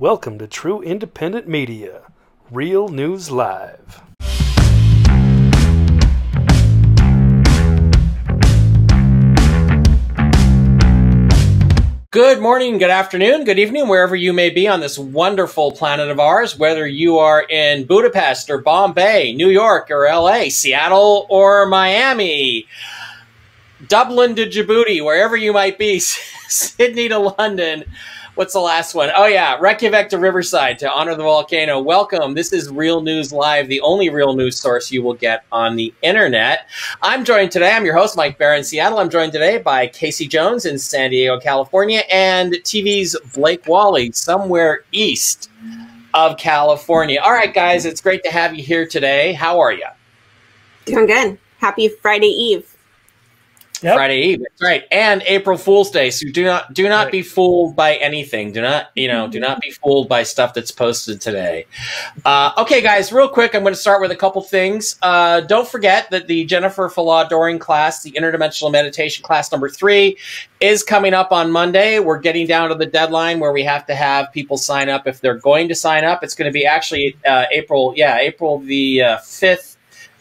Welcome to True Independent Media, Real News Live. Good morning, good afternoon, good evening, wherever you may be on this wonderful planet of ours, whether you are in Budapest or Bombay, New York or LA, Seattle or Miami, Dublin to Djibouti, wherever you might be, Sydney to London. What's the last one? Oh, yeah, Reykjavik to Riverside to honor the volcano. Welcome. This is Real News Live, the only real news source you will get on the internet. I'm joined today, I'm your host, Mike Bara, Seattle. I'm joined today by Casey Jones in San Diego, California, and TV's Blake Wally, somewhere east of California. All right, guys, it's great to have you here today. How are you? Doing good. Happy Friday Eve. Yep. Friday Eve. That's right. And April Fool's Day. So do not do not right. be fooled by anything. Do not, you know, do not be fooled by stuff that's posted today. Uh, okay, guys, real quick, I'm going to start with a couple things. Uh, don't forget that the Jennifer Falah Doring class, the interdimensional meditation class number three, is coming up on Monday. We're getting down to the deadline where we have to have people sign up if they're going to sign up. It's going to be actually uh, April, yeah, April the uh, fifth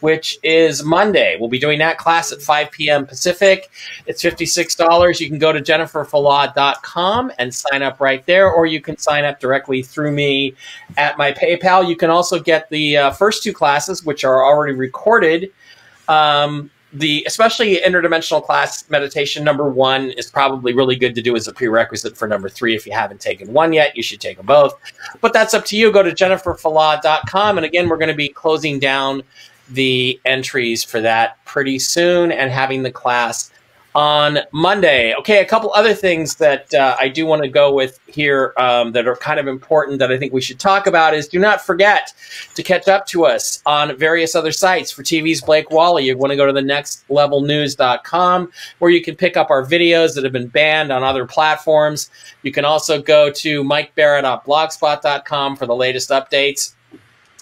which is Monday. We'll be doing that class at 5 p.m. Pacific. It's $56. You can go to jenniferfalah.com and sign up right there, or you can sign up directly through me at my PayPal. You can also get the uh, first two classes, which are already recorded. Um, the especially interdimensional class meditation number one is probably really good to do as a prerequisite for number three if you haven't taken one yet you should take them both but that's up to you go to jenniferfalah.com and again we're going to be closing down the entries for that pretty soon and having the class on Monday. Okay, a couple other things that uh, I do want to go with here um, that are kind of important that I think we should talk about is do not forget to catch up to us on various other sites. For TV's Blake Wally, you want to go to the nextlevelnews.com where you can pick up our videos that have been banned on other platforms. You can also go to mikebara.blogspot.com for the latest updates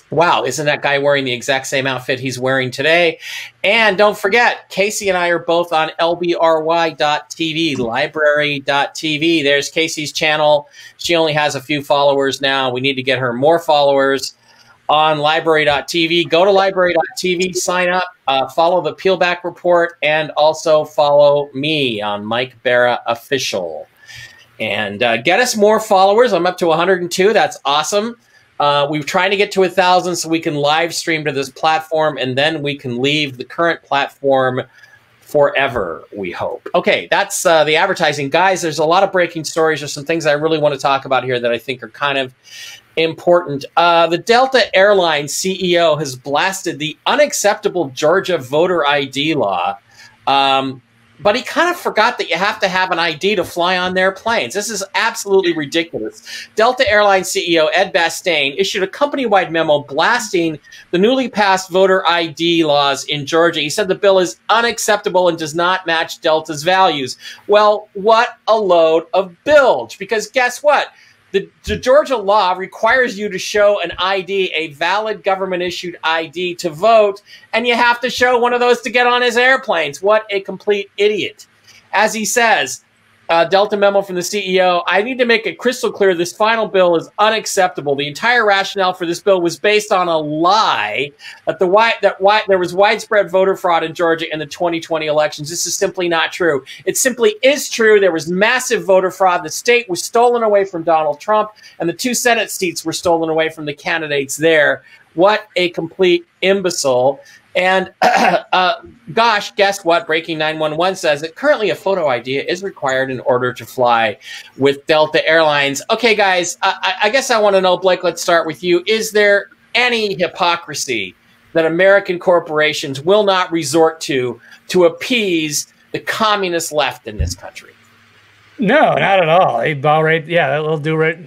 wow, isn't that guy wearing the exact same outfit he's wearing today? And don't forget, Casey and I are both on lbry.tv, library.tv. There's Casey's channel. She only has a few followers now. We need to get her more followers on library.tv. Go to library.tv, sign up, uh, follow the Peelback Report, and also follow me on Mike Bara Official. And uh, get us more followers. I'm up to 102. That's awesome. Uh, we're trying to get to a thousand so we can live stream to this platform and then we can leave the current platform forever, we hope. Okay, that's uh, the advertising. Guys, there's a lot of breaking stories. There's some things I really want to talk about here that I think are kind of important. Uh, the Delta Airlines CEO has blasted the unacceptable Georgia voter ID law. Um, but he kind of forgot that you have to have an ID to fly on their planes. This is absolutely ridiculous. Delta Airlines CEO Ed Bastian issued a company wide memo blasting the newly passed voter ID laws in Georgia. He said the bill is unacceptable and does not match Delta's values. Well, what a load of bilge. Because guess what? The, the, Georgia law requires you to show an ID, a valid government issued ID to vote, and you have to show one of those to get on his airplanes. What a complete idiot. As he says, uh, Delta memo from the CEO. I need to make it crystal clear this final bill is unacceptable. The entire rationale for this bill was based on a lie that the that why, there was widespread voter fraud in Georgia in the 2020 elections. This is simply not true. It simply is true. There was massive voter fraud. The state was stolen away from Donald Trump, and the two Senate seats were stolen away from the candidates there. What a complete imbecile. And uh, gosh, guess what? Breaking 911 says that currently a photo ID is required in order to fly with Delta Airlines. Okay, guys, I, I guess I want to know, Blake, let's start with you. Is there any hypocrisy that American corporations will not resort to to appease the communist left in this country? No, not at all. They bow right. Yeah, they'll do right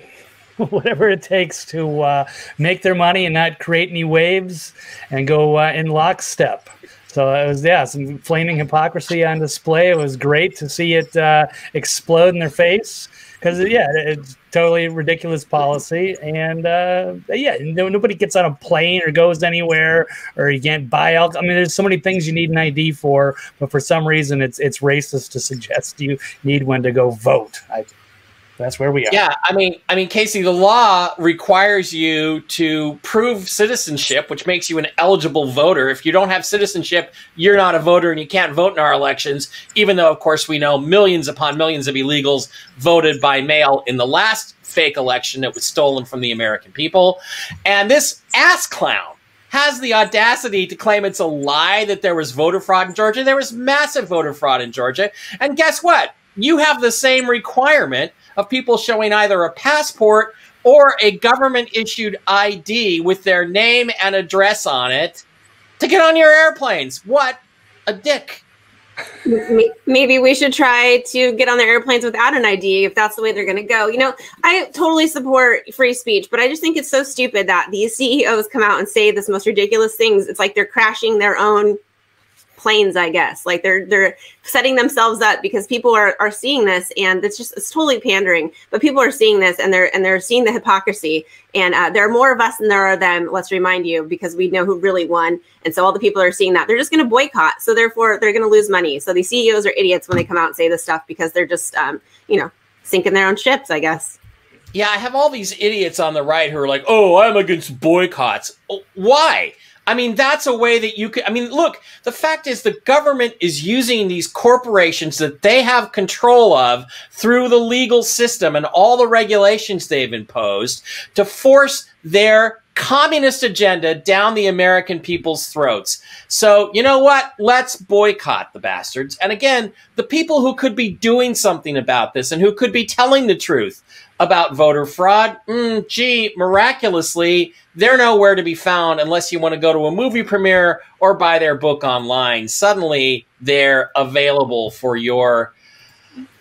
whatever it takes to uh, make their money and not create any waves and go uh, in lockstep. So it was, yeah, some flaming hypocrisy on display. It was great to see it uh, explode in their face because, yeah, it's totally ridiculous policy. And uh, yeah, no, nobody gets on a plane or goes anywhere or you can't buy alcohol. I mean, there's so many things you need an ID for, but for some reason, it's it's racist to suggest you need one to go vote. I that's where we are. Yeah, I mean, I mean, Casey, the law requires you to prove citizenship, which makes you an eligible voter. If you don't have citizenship, you're not a voter and you can't vote in our elections. Even though, of course, we know millions upon millions of illegals voted by mail in the last fake election that was stolen from the American people. And this ass clown has the audacity to claim it's a lie that there was voter fraud in Georgia. There was massive voter fraud in Georgia. And guess what? You have the same requirement of people showing either a passport or a government issued ID with their name and address on it to get on your airplanes. What a dick. Maybe we should try to get on their airplanes without an ID if that's the way they're going to go. You know, I totally support free speech, but I just think it's so stupid that these CEOs come out and say this most ridiculous things. It's like they're crashing their own planes, I guess. Like they're they're setting themselves up because people are are seeing this, and it's just it's totally pandering. But people are seeing this, and they're and they're seeing the hypocrisy. And uh, there are more of us than there are them. Let's remind you, because we know who really won, and so all the people are seeing that they're just going to boycott. So therefore, they're going to lose money. So these CEOs are idiots when they come out and say this stuff because they're just um, you know sinking their own ships, I guess. Yeah, I have all these idiots on the right who are like, "Oh, I'm against boycotts." Why? I mean, that's a way that you could. I mean, look, the fact is the government is using these corporations that they have control of through the legal system and all the regulations they've imposed to force their communist agenda down the American people's throats. So, you know what? Let's boycott the bastards. And again, the people who could be doing something about this and who could be telling the truth about voter fraud, mm, gee, miraculously, they're nowhere to be found unless you want to go to a movie premiere or buy their book online. Suddenly, they're available for your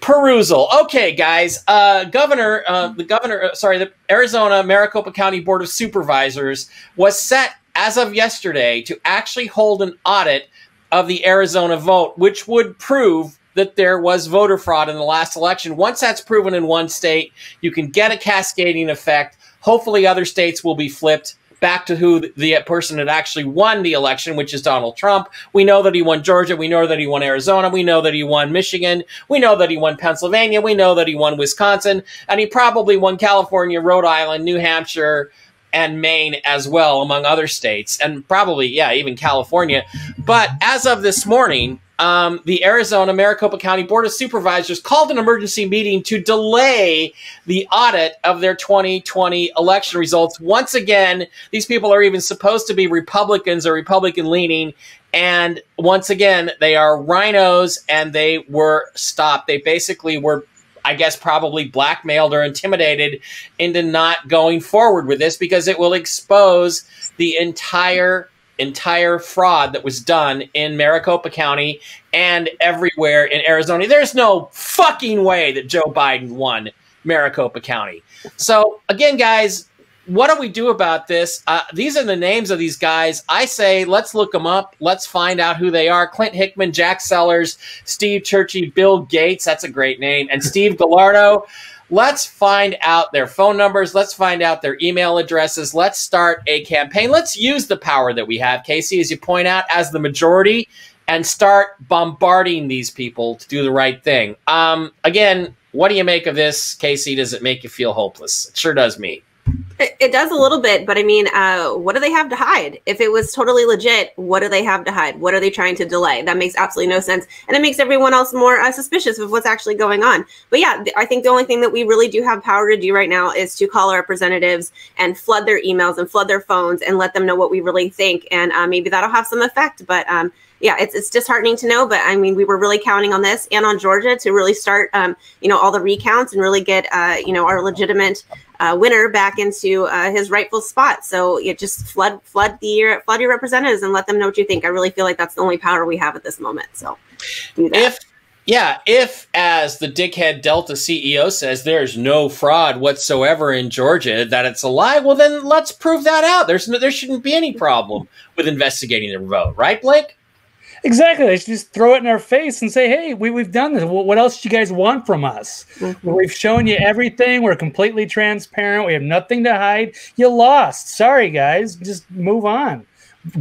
perusal. Okay, guys. Uh, governor, uh, the governor, uh, sorry, the Arizona Maricopa County Board of Supervisors was set as of yesterday to actually hold an audit of the Arizona vote, which would prove that there was voter fraud in the last election. Once that's proven in one state, you can get a cascading effect. Hopefully, other states will be flipped back to who the person that actually won the election, which is Donald Trump. We know that he won Georgia. We know that he won Arizona. We know that he won Michigan. We know that he won Pennsylvania. We know that he won Wisconsin. And he probably won California, Rhode Island, New Hampshire, and Maine as well, among other states, and probably, yeah, even California. But as of this morning, um, the Arizona Maricopa County Board of Supervisors called an emergency meeting to delay the audit of their 2020 election results. Once again, these people are even supposed to be Republicans or Republican leaning. And once again, they are rhinos and they were stopped. They basically were I guess probably blackmailed or intimidated into not going forward with this because it will expose the entire entire fraud that was done in Maricopa County and everywhere in Arizona. There's no fucking way that Joe Biden won Maricopa County. So again, guys, what do we do about this? Uh, these are the names of these guys. I say let's look them up. Let's find out who they are. Clint Hickman, Jack Sellers, Steve Chucri, Bill Gates. That's a great name. And Steve Gallardo. Let's find out their phone numbers. Let's find out their email addresses. Let's start a campaign. Let's use the power that we have, Casey, as you point out, as the majority, and start bombarding these people to do the right thing. Um, again, what do you make of this, Casey? Does it make you feel hopeless? It sure does me. It, it does a little bit, but I mean, uh, what do they have to hide? If it was totally legit, what do they have to hide? What are they trying to delay? That makes absolutely no sense, and it makes everyone else more uh, suspicious of what's actually going on. But yeah, th- I think the only thing that we really do have power to do right now is to call our representatives and flood their emails and flood their phones and let them know what we really think, and uh, maybe that'll have some effect. But um, yeah, it's, it's disheartening to know, but I mean, we were really counting on this and on Georgia to really start, um, you know, all the recounts and really get, uh, you know, our legitimate uh, winner back into uh, his rightful spot. So you just flood, flood the flood your representatives and let them know what you think. I really feel like that's the only power we have at this moment. So. If yeah, if as the dickhead Delta CEO says there's no fraud whatsoever in Georgia, that it's a lie, well then let's prove that out. There's no, there shouldn't be any problem with investigating their vote, right, Blake? Exactly. They should just throw it in our face and say, "Hey, we, we've done this. What else do you guys want from us? Mm-hmm. We've shown you everything. We're completely transparent. We have nothing to hide. You lost. Sorry, guys. Just move on.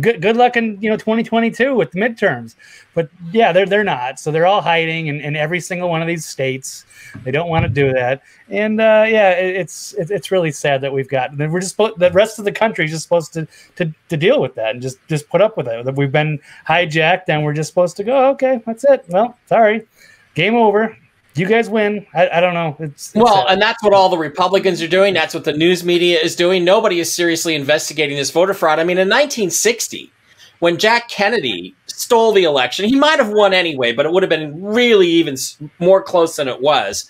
Good good luck in you know 2022 with the midterms. But yeah, they're they're not. So they're all hiding in, in every single one of these states. They don't want to do that, and uh, yeah, it, it's it's really sad that we've got. We're just the rest of the country is just supposed to, to to deal with that and just just put up with it. That we've been hijacked, and we're just supposed to go. Okay, that's it. Well, sorry, game over you guys win. I, I don't know. It's, it's well, and that's what all the Republicans are doing. That's what the news media is doing. Nobody is seriously investigating this voter fraud. I mean, in 1960, when Jack Kennedy stole the election, he might have won anyway, but it would have been really even more close than it was.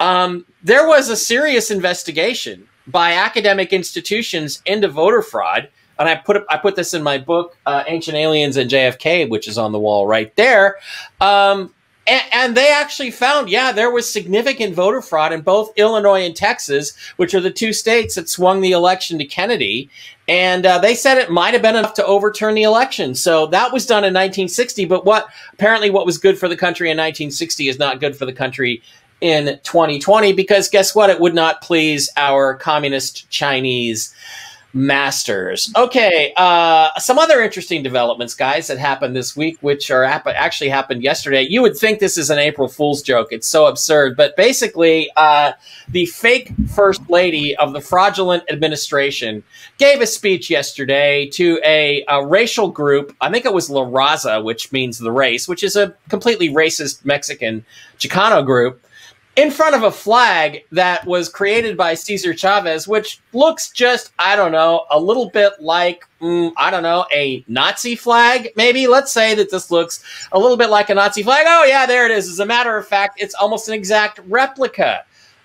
Um, there was a serious investigation by academic institutions into voter fraud. And I put I put this in my book, uh, Ancient Aliens and JFK, which is on the wall right there. Um, and, they actually found, yeah, there was significant voter fraud in both Illinois and Texas, which are the two states that swung the election to Kennedy. And uh, they said it might have been enough to overturn the election. So that was done in 1960. But what apparently what was good for the country in 1960 is not good for the country in 2020 because guess what? It would not please our communist Chinese Masters. Okay, uh, some other interesting developments, guys, that happened this week, which are actually happened yesterday. You would think this is an April Fool's joke. It's so absurd. But basically, uh, the fake first lady of the fraudulent administration gave a speech yesterday to a, a racial group. I think it was La Raza, which means the race, which is a completely racist Mexican Chicano group in front of a flag that was created by Cesar Chavez, which looks just, I don't know, a little bit like, mm, I don't know, a Nazi flag, maybe. Let's say that this looks a little bit like a Nazi flag. Oh, yeah, there it is. As a matter of fact, it's almost an exact replica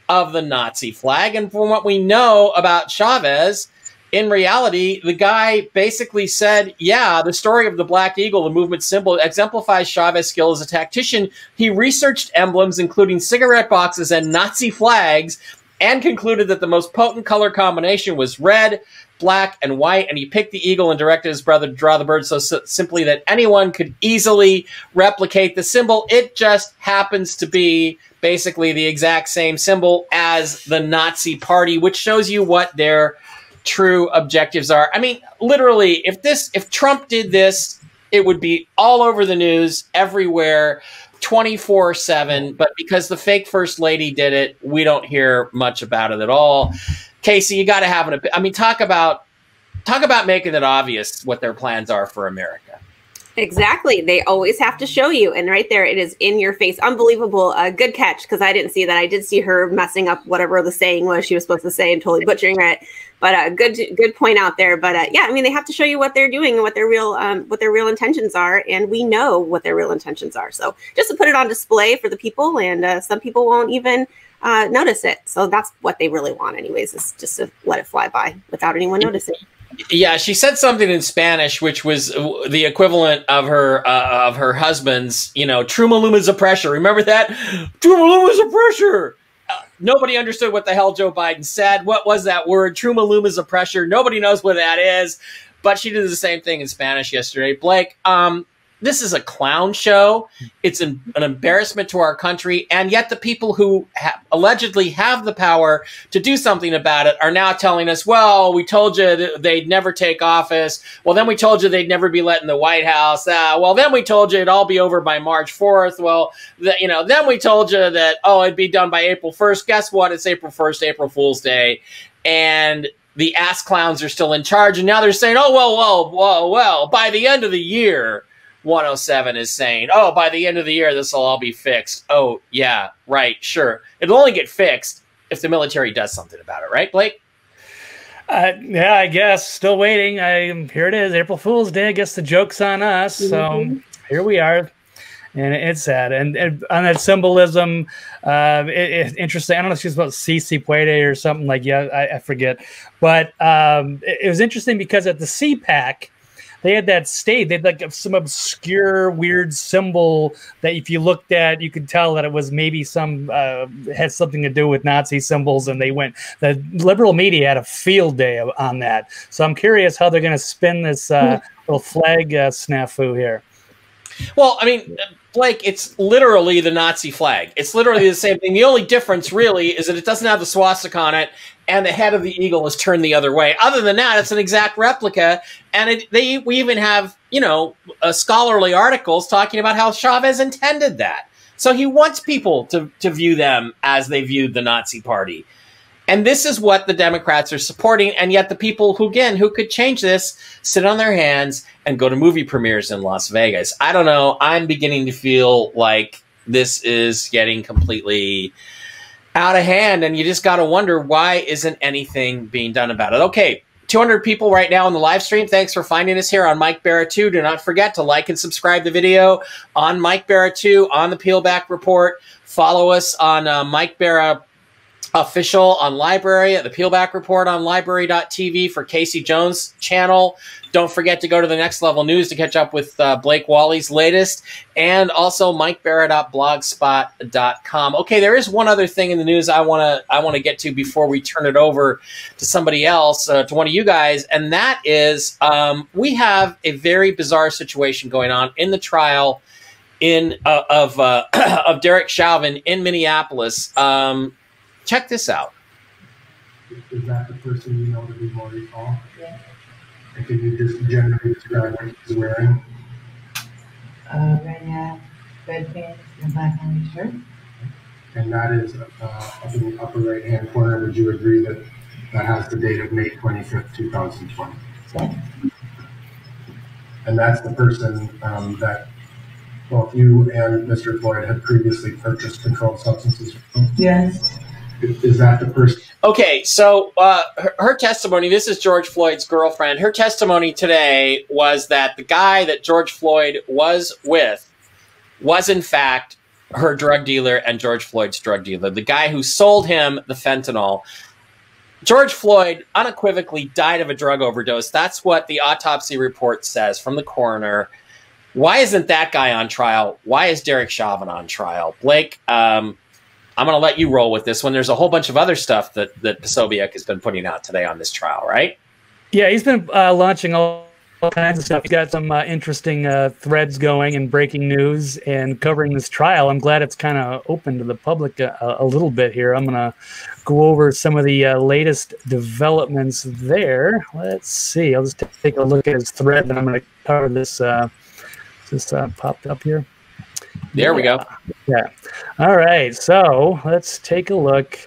of the Nazi flag. And from what we know about Chavez, in reality, the guy basically said, yeah, the story of the Black Eagle, the movement symbol, exemplifies Chavez's skill as a tactician. He researched emblems, including cigarette boxes and Nazi flags, and concluded that the most potent color combination was red, black, and white. And he picked the eagle and directed his brother to draw the bird so, so simply that anyone could easily replicate the symbol. It just happens to be basically the exact same symbol as the Nazi party, which shows you what their true objectives are. I mean, literally, if this, if Trump did this, it would be all over the news, everywhere, 24 7. But because the fake first lady did it, we don't hear much about it at all. Casey, you got to have an, I mean, talk about, talk about making it obvious what their plans are for America. Exactly. They always have to show you. And right there, it is in your face. Unbelievable. Uh, good catch because I didn't see that. I did see her messing up whatever the saying was she was supposed to say and totally butchering it. But uh, good, good point out there. But uh, yeah, I mean, they have to show you what they're doing and what their real, um, what their real intentions are, and we know what their real intentions are. So just to put it on display for the people, and uh, some people won't even uh, notice it. So that's what they really want, anyways, is just to let it fly by without anyone noticing. Yeah, she said something in Spanish, which was the equivalent of her uh, of her husband's. You know, Truma is a pressure. Remember that? Truma is a pressure nobody understood what the hell Joe Biden said. What was that word? Truma Luma's a pressure. Nobody knows what that is. But she did the same thing in Spanish yesterday. Blake, um, this is a clown show. It's an, an, embarrassment to our country. And yet, the people who ha- allegedly have the power to do something about it are now telling us, well, we told you they'd never take office. Well, then we told you they'd never be let in the White House. Uh, well, then we told you it'd all be over by March 4th. Well, you know, then we told you that, oh, it'd be done by April 1st. Guess what? It's April 1st, April Fool's Day. And the ass clowns are still in charge. And now they're saying, oh, well, well, well, well, by the end of the year, 107 is saying, oh, by the end of the year, this will all be fixed. Oh, yeah, right, sure. It'll only get fixed if the military does something about it, right, Blake? Uh, yeah, I guess. Still waiting. I here it is, April Fool's Day. I guess the joke's on us. Mm-hmm. So here we are, and it's sad. And, and on that symbolism, uh, it, it's interesting. I don't know if she's about CC Puede or something like yeah, I, I forget. But um, it, it was interesting because at the CPAC, they had that state. They had like some obscure, weird symbol that if you looked at, you could tell that it was maybe some uh, had something to do with Nazi symbols. And they went. The liberal media had a field day on that. So I'm curious how they're going to spin this uh, hmm. little flag uh, snafu here. Well, I mean, Blake, it's literally the Nazi flag. It's literally the same thing. The only difference, really, is that it doesn't have the swastika on it, and the head of the eagle is turned the other way. Other than that, it's an exact replica, and it, they we even have you know uh, scholarly articles talking about how Chavez intended that. So he wants people to to view them as they viewed the Nazi Party. And this is what the Democrats are supporting. And yet the people who, again, who could change this sit on their hands and go to movie premieres in Las Vegas. I don't know. I'm beginning to feel like this is getting completely out of hand. And you just got to wonder why isn't anything being done about it? Okay. 200 people right now on the live stream. Thanks for finding us here on Mike Bara 2. Do not forget to like and subscribe the video on Mike Bara 2 on the Peelback Report. Follow us on uh, Mike Bara official on library at the Peelback Report on library.tv for Casey Jones channel. Don't forget to go to the Next Level News to catch up with uh, Blake Wally's latest, and also MikeBara.blogspot.com. Okay, there is one other thing in the news I want to I want to get to before we turn it over to somebody else, uh, to one of you guys, and that is um, we have a very bizarre situation going on in the trial in uh, of uh, of Derek Chauvin in Minneapolis. Um, Check this out. Is that the person you know to be Maurice Hall? Yeah. And can you just generally describe what he's wearing? Uh, red hat, red pants, and black on shirt. And that is uh, up in the upper right hand corner. Would you agree that that has the date of May 25th, 2020? Yeah. And that's the person um, that both you and Mr. Floyd had previously purchased controlled substances from? Yes. Is that the person? Okay, so uh, her, her, testimony. This is George Floyd's girlfriend. Her testimony today was that the guy that George Floyd was with was in fact her drug dealer and George Floyd's drug dealer, the guy who sold him the fentanyl. George Floyd unequivocally died of a drug overdose. That's what the autopsy report says from the coroner. Why isn't that guy on trial? Why is Derek Chauvin on trial? Blake, um, I'm going to let you roll with this one. There's a whole bunch of other stuff that that Posobiec has been putting out today on this trial, right? Yeah, he's been uh, launching all, all, kinds of stuff. He's got some uh, interesting uh, threads going and breaking news and covering this trial. I'm glad it's kind of open to the public a, a, little bit here. I'm going to go over some of the uh, latest developments there. Let's see. I'll just take a look at his thread, and I'm going to cover this. Uh, this uh, popped up here. There yeah. we go. Yeah. All right. So let's take a look.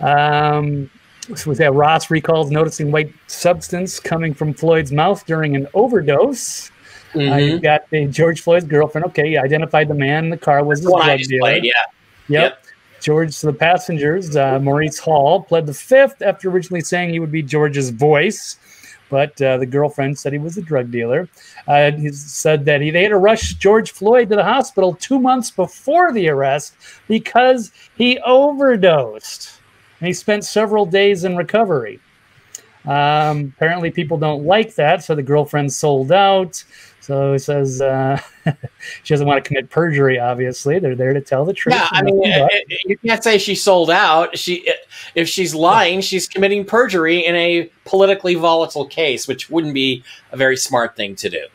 Um, so with that, Ross recalls noticing white substance coming from Floyd's mouth during an overdose. Mm-hmm. Uh, you've got the George Floyd's girlfriend. Okay, you identified the man in the car was his drug dealer. Played, yeah. Yep. yep. George, the passengers, uh, Maurice Hall, pled the fifth after originally saying he would be George's voice but uh, the girlfriend said he was a drug dealer. Uh, he said that he, they had to rush George Floyd to the hospital two months before the arrest because he overdosed. And he spent several days in recovery. Um, apparently, people don't like that, so the girlfriend sold out. So he says uh, she doesn't want to commit perjury. Obviously, they're there to tell the truth. Yeah, I mean, you can't say she sold out. She, if she's lying, she's committing perjury in a politically volatile case, which wouldn't be a very smart thing to do.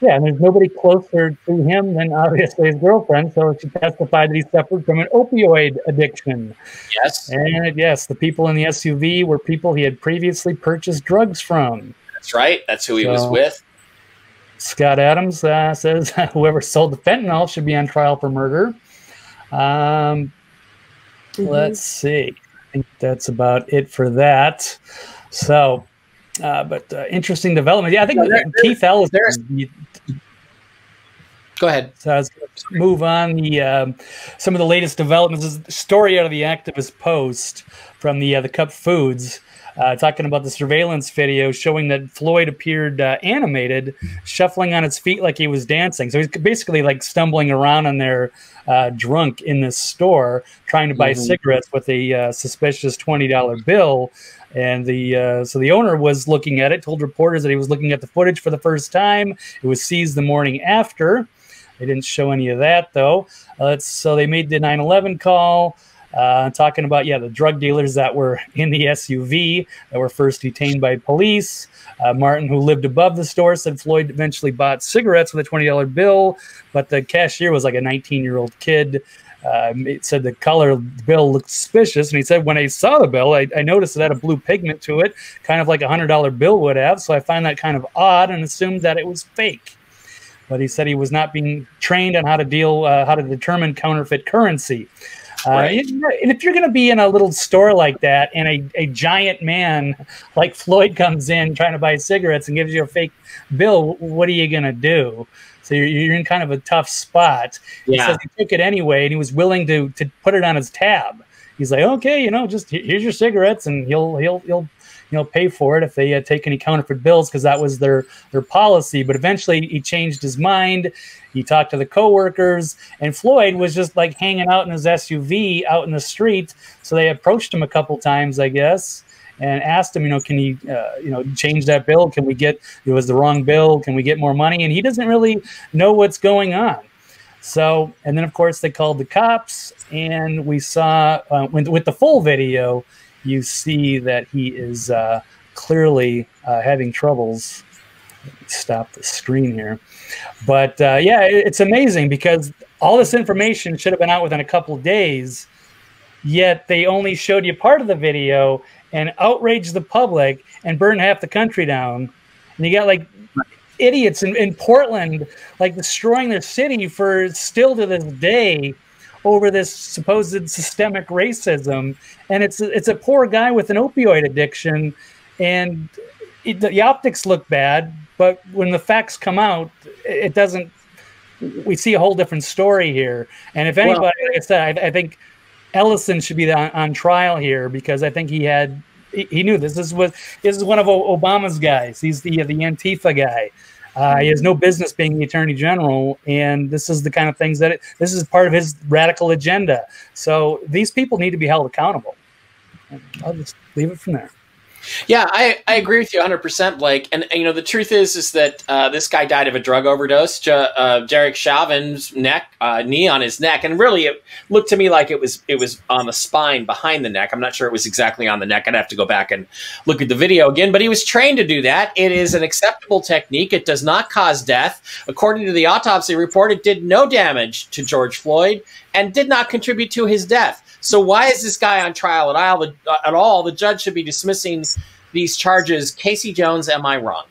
Yeah, and there's nobody closer to him than obviously his girlfriend. So she testified that he suffered from an opioid addiction. Yes. And yes, the people in the SUV were people he had previously purchased drugs from. That's right. That's who he so, was with. Scott Adams uh, says whoever sold the fentanyl should be on trial for murder. Um, mm-hmm. Let's see. I think that's about it for that. So, uh, but uh, interesting development. Yeah, I think there, Keith Ellis. Go ahead. So let's move on. The um, some of the latest developments is story out of the activist post from the uh, the Cup Foods uh, talking about the surveillance video showing that Floyd appeared uh, animated, shuffling on his feet like he was dancing. So he's basically like stumbling around in there, uh, drunk in this store, trying to buy mm-hmm. cigarettes with a uh, suspicious twenty dollar bill. And the uh, so the owner was looking at it, told reporters that he was looking at the footage for the first time. It was seized the morning after. They didn't show any of that though. Uh, so they made the 9/11 call. uh, talking about yeah the drug dealers that were in the SUV that were first detained by police. Uh, Martin, who lived above the store, said Floyd eventually bought cigarettes with a twenty dollar bill, but the cashier was like a nineteen year old kid. Uh, it said the color bill looked suspicious, and he said when I saw the bill, I, I noticed it had a blue pigment to it, kind of like a hundred dollar bill would have. So I find that kind of odd and assumed that it was fake. But he said he was not being trained on how to deal, uh, how to determine counterfeit currency. Uh, Right. and if you're going to be in a little store like that and a, a giant man like Floyd comes in trying to buy cigarettes and gives you a fake bill, what are you going to do? So you're, you're in kind of a tough spot. He says he took it anyway and he was willing to, to put it on his tab. He's like, okay, you know, just here's your cigarettes and he'll, he'll, he'll, you know, pay for it if they uh, take any counterfeit bills because that was their, their policy. But eventually he changed his mind. He talked to the coworkers, and Floyd was just like hanging out in his SUV out in the street. So they approached him a couple times, I guess, and asked him, you know, can he, uh, you know, change that bill? Can we get it was the wrong bill? Can we get more money? And he doesn't really know what's going on. So, and then of course they called the cops, and we saw uh, with, with the full video, you see that he is uh, clearly uh, having troubles. Stop the screen here. But uh, yeah, it- it's amazing because all this information should have been out within a couple days, yet they only showed you part of the video and outraged the public and burned half the country down. And you got like idiots in, in Portland, like destroying their city for still to this day over this supposed systemic racism. And it's it's a poor guy with an opioid addiction, and it, the optics look bad, but when the facts come out, it doesn't. We see a whole different story here. And if anybody, like I said, I, I think Ellison should be on, on trial here because I think he had he, knew this. This was this is one of Obama's guys. He's the the Antifa guy. Uh, he has no business being the attorney general, and this is the kind of things that it, this is part of his radical agenda. So these people need to be held accountable. I'll just leave it from there. Yeah, I, I agree with you 100%, Blake. And, you know, the truth is is that uh, this guy died of a drug overdose. J- uh, Jarek Chauvin's neck, uh, knee on his neck, and really it looked to me like it was it was on the spine behind the neck. I'm not sure it was exactly on the neck. I'd have to go back and look at the video again. But he was trained to do that. It is an acceptable technique. It does not cause death. According to the autopsy report, it did no damage to George Floyd and did not contribute to his death. So why is this guy on trial at all? At all, the judge should be dismissing these charges. Casey Jones, am I wrong?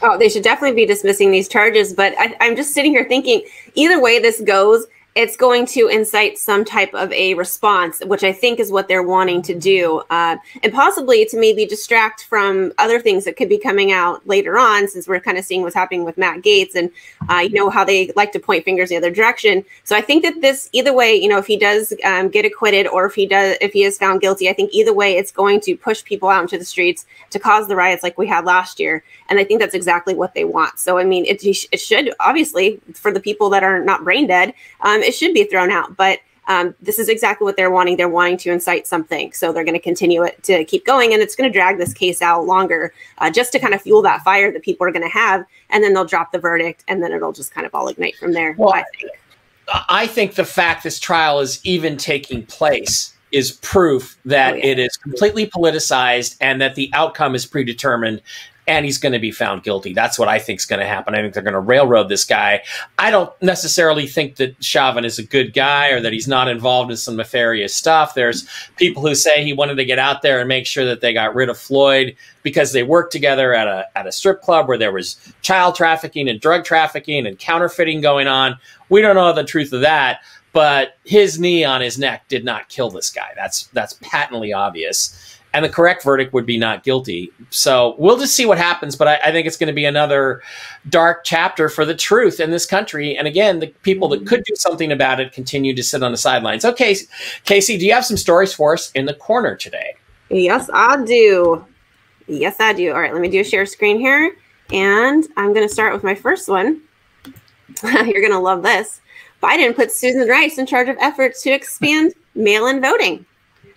Oh, they should definitely be dismissing these charges. But I, I'm just sitting here thinking either way this goes, it's going to incite some type of a response, which I think is what they're wanting to do, uh, and possibly to maybe distract from other things that could be coming out later on, since we're kind of seeing what's happening with Matt Gaetz and uh, you know how they like to point fingers the other direction. So I think that this either way, you know, if he does um, get acquitted or if he does, if he is found guilty, I think either way it's going to push people out into the streets to cause the riots like we had last year, and I think that's exactly what they want. So I mean, it, it should obviously for the people that are not brain dead. Um, it should be thrown out. But um, this is exactly what they're wanting. They're wanting to incite something. So they're going to continue it to keep going. And it's going to drag this case out longer uh, just to kind of fuel that fire that people are going to have. And then they'll drop the verdict and then it'll just kind of all ignite from there. Well, I think. I think the fact this trial is even taking place is proof that Oh, yeah. it is completely politicized and that the outcome is predetermined and he's going to be found guilty. That's what I think is going to happen. I think they're going to railroad this guy. I don't necessarily think that Chauvin is a good guy or that he's not involved in some nefarious stuff. There's people who say he wanted to get out there and make sure that they got rid of Floyd because they worked together at a at a strip club where there was child trafficking and drug trafficking and counterfeiting going on. We don't know the truth of that, but his knee on his neck did not kill this guy. That's that's patently obvious. And the correct verdict would be not guilty. So we'll just see what happens. But I, I think it's going to be another dark chapter for the truth in this country. And again, the people that could do something about it continue to sit on the sidelines. Okay, Casey, do you have some stories for us in the corner today? Yes, I do. Yes, I do. All right, let me do a share screen here. And I'm going to start with my first one. You're going to love this. Biden puts Susan Rice in charge of efforts to expand mail in voting.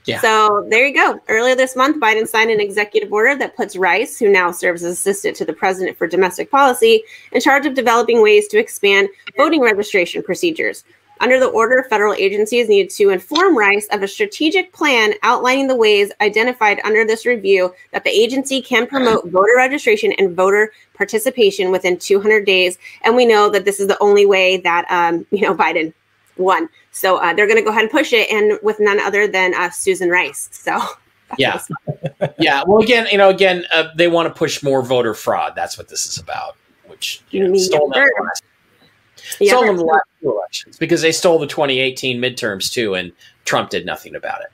Yeah. So there you go. Earlier this month, Biden signed an executive order that puts Rice, who now serves as assistant to the president for domestic policy, in charge of developing ways to expand voting registration procedures. Under the order, federal agencies need to inform Rice of a strategic plan outlining the ways identified under this review that the agency can promote voter registration and voter participation within 200 days. And we know that this is the only way that um, you know Biden won. So uh, they're going to go ahead and push it, and with none other than uh, Susan Rice. So yeah, yeah. Well, again, you know, again, uh, they want to push more voter fraud. That's what this is about. Which you know, stole them the last, Yeah, stole them the last two elections because they stole the 2018 midterms too, and Trump did nothing about it.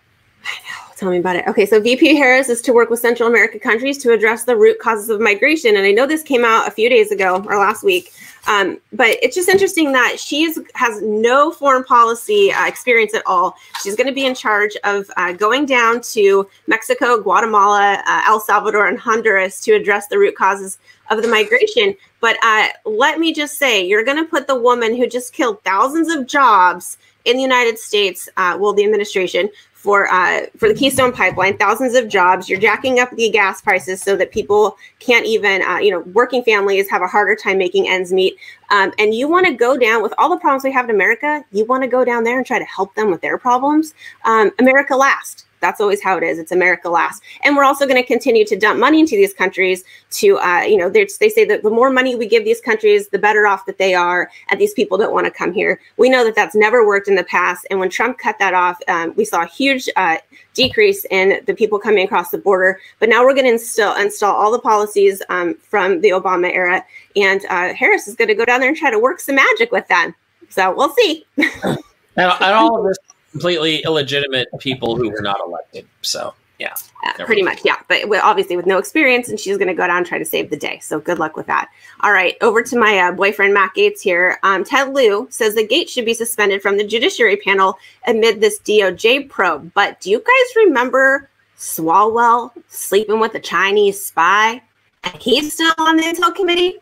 Tell me about it. Okay, so VP Harris is to work with Central America countries to address the root causes of migration. And I know this came out a few days ago or last week, um, but it's just interesting that she is, has no foreign policy uh, experience at all. She's going to be in charge of uh, going down to Mexico, Guatemala, uh, El Salvador, and Honduras to address the root causes of the migration. But uh, let me just say, you're going to put the woman who just killed thousands of jobs in the United States, uh, well, the administration for uh, for the Keystone Pipeline, thousands of jobs. You're jacking up the gas prices so that people can't even, uh, you know, working families have a harder time making ends meet. Um, and you want to go down with all the problems we have in America. You want to go down there and try to help them with their problems. Um, America last. That's always how it is. It's America last. And we're also going to continue to dump money into these countries to, uh, you know, they say that the more money we give these countries, the better off that they are. And these people don't want to come here. We know that that's never worked in the past. And when Trump cut that off, um, we saw a huge uh, decrease in the people coming across the border. But now we're going to install, all the policies um, from the Obama era. And uh, Harris is going to go down there and try to work some magic with them. So we'll see. And, and all of this completely illegitimate people who were not elected. So yeah, Uh, pretty much, yeah. But with, obviously with no experience, and she's going to go down and try to save the day. So good luck with that. All right, over to my uh, boyfriend Matt Gaetz here. Um, Ted Lieu says that Gaetz should be suspended from the Judiciary Panel amid this DOJ probe. But do you guys remember Swalwell sleeping with a Chinese spy, and he's still on the Intel Committee?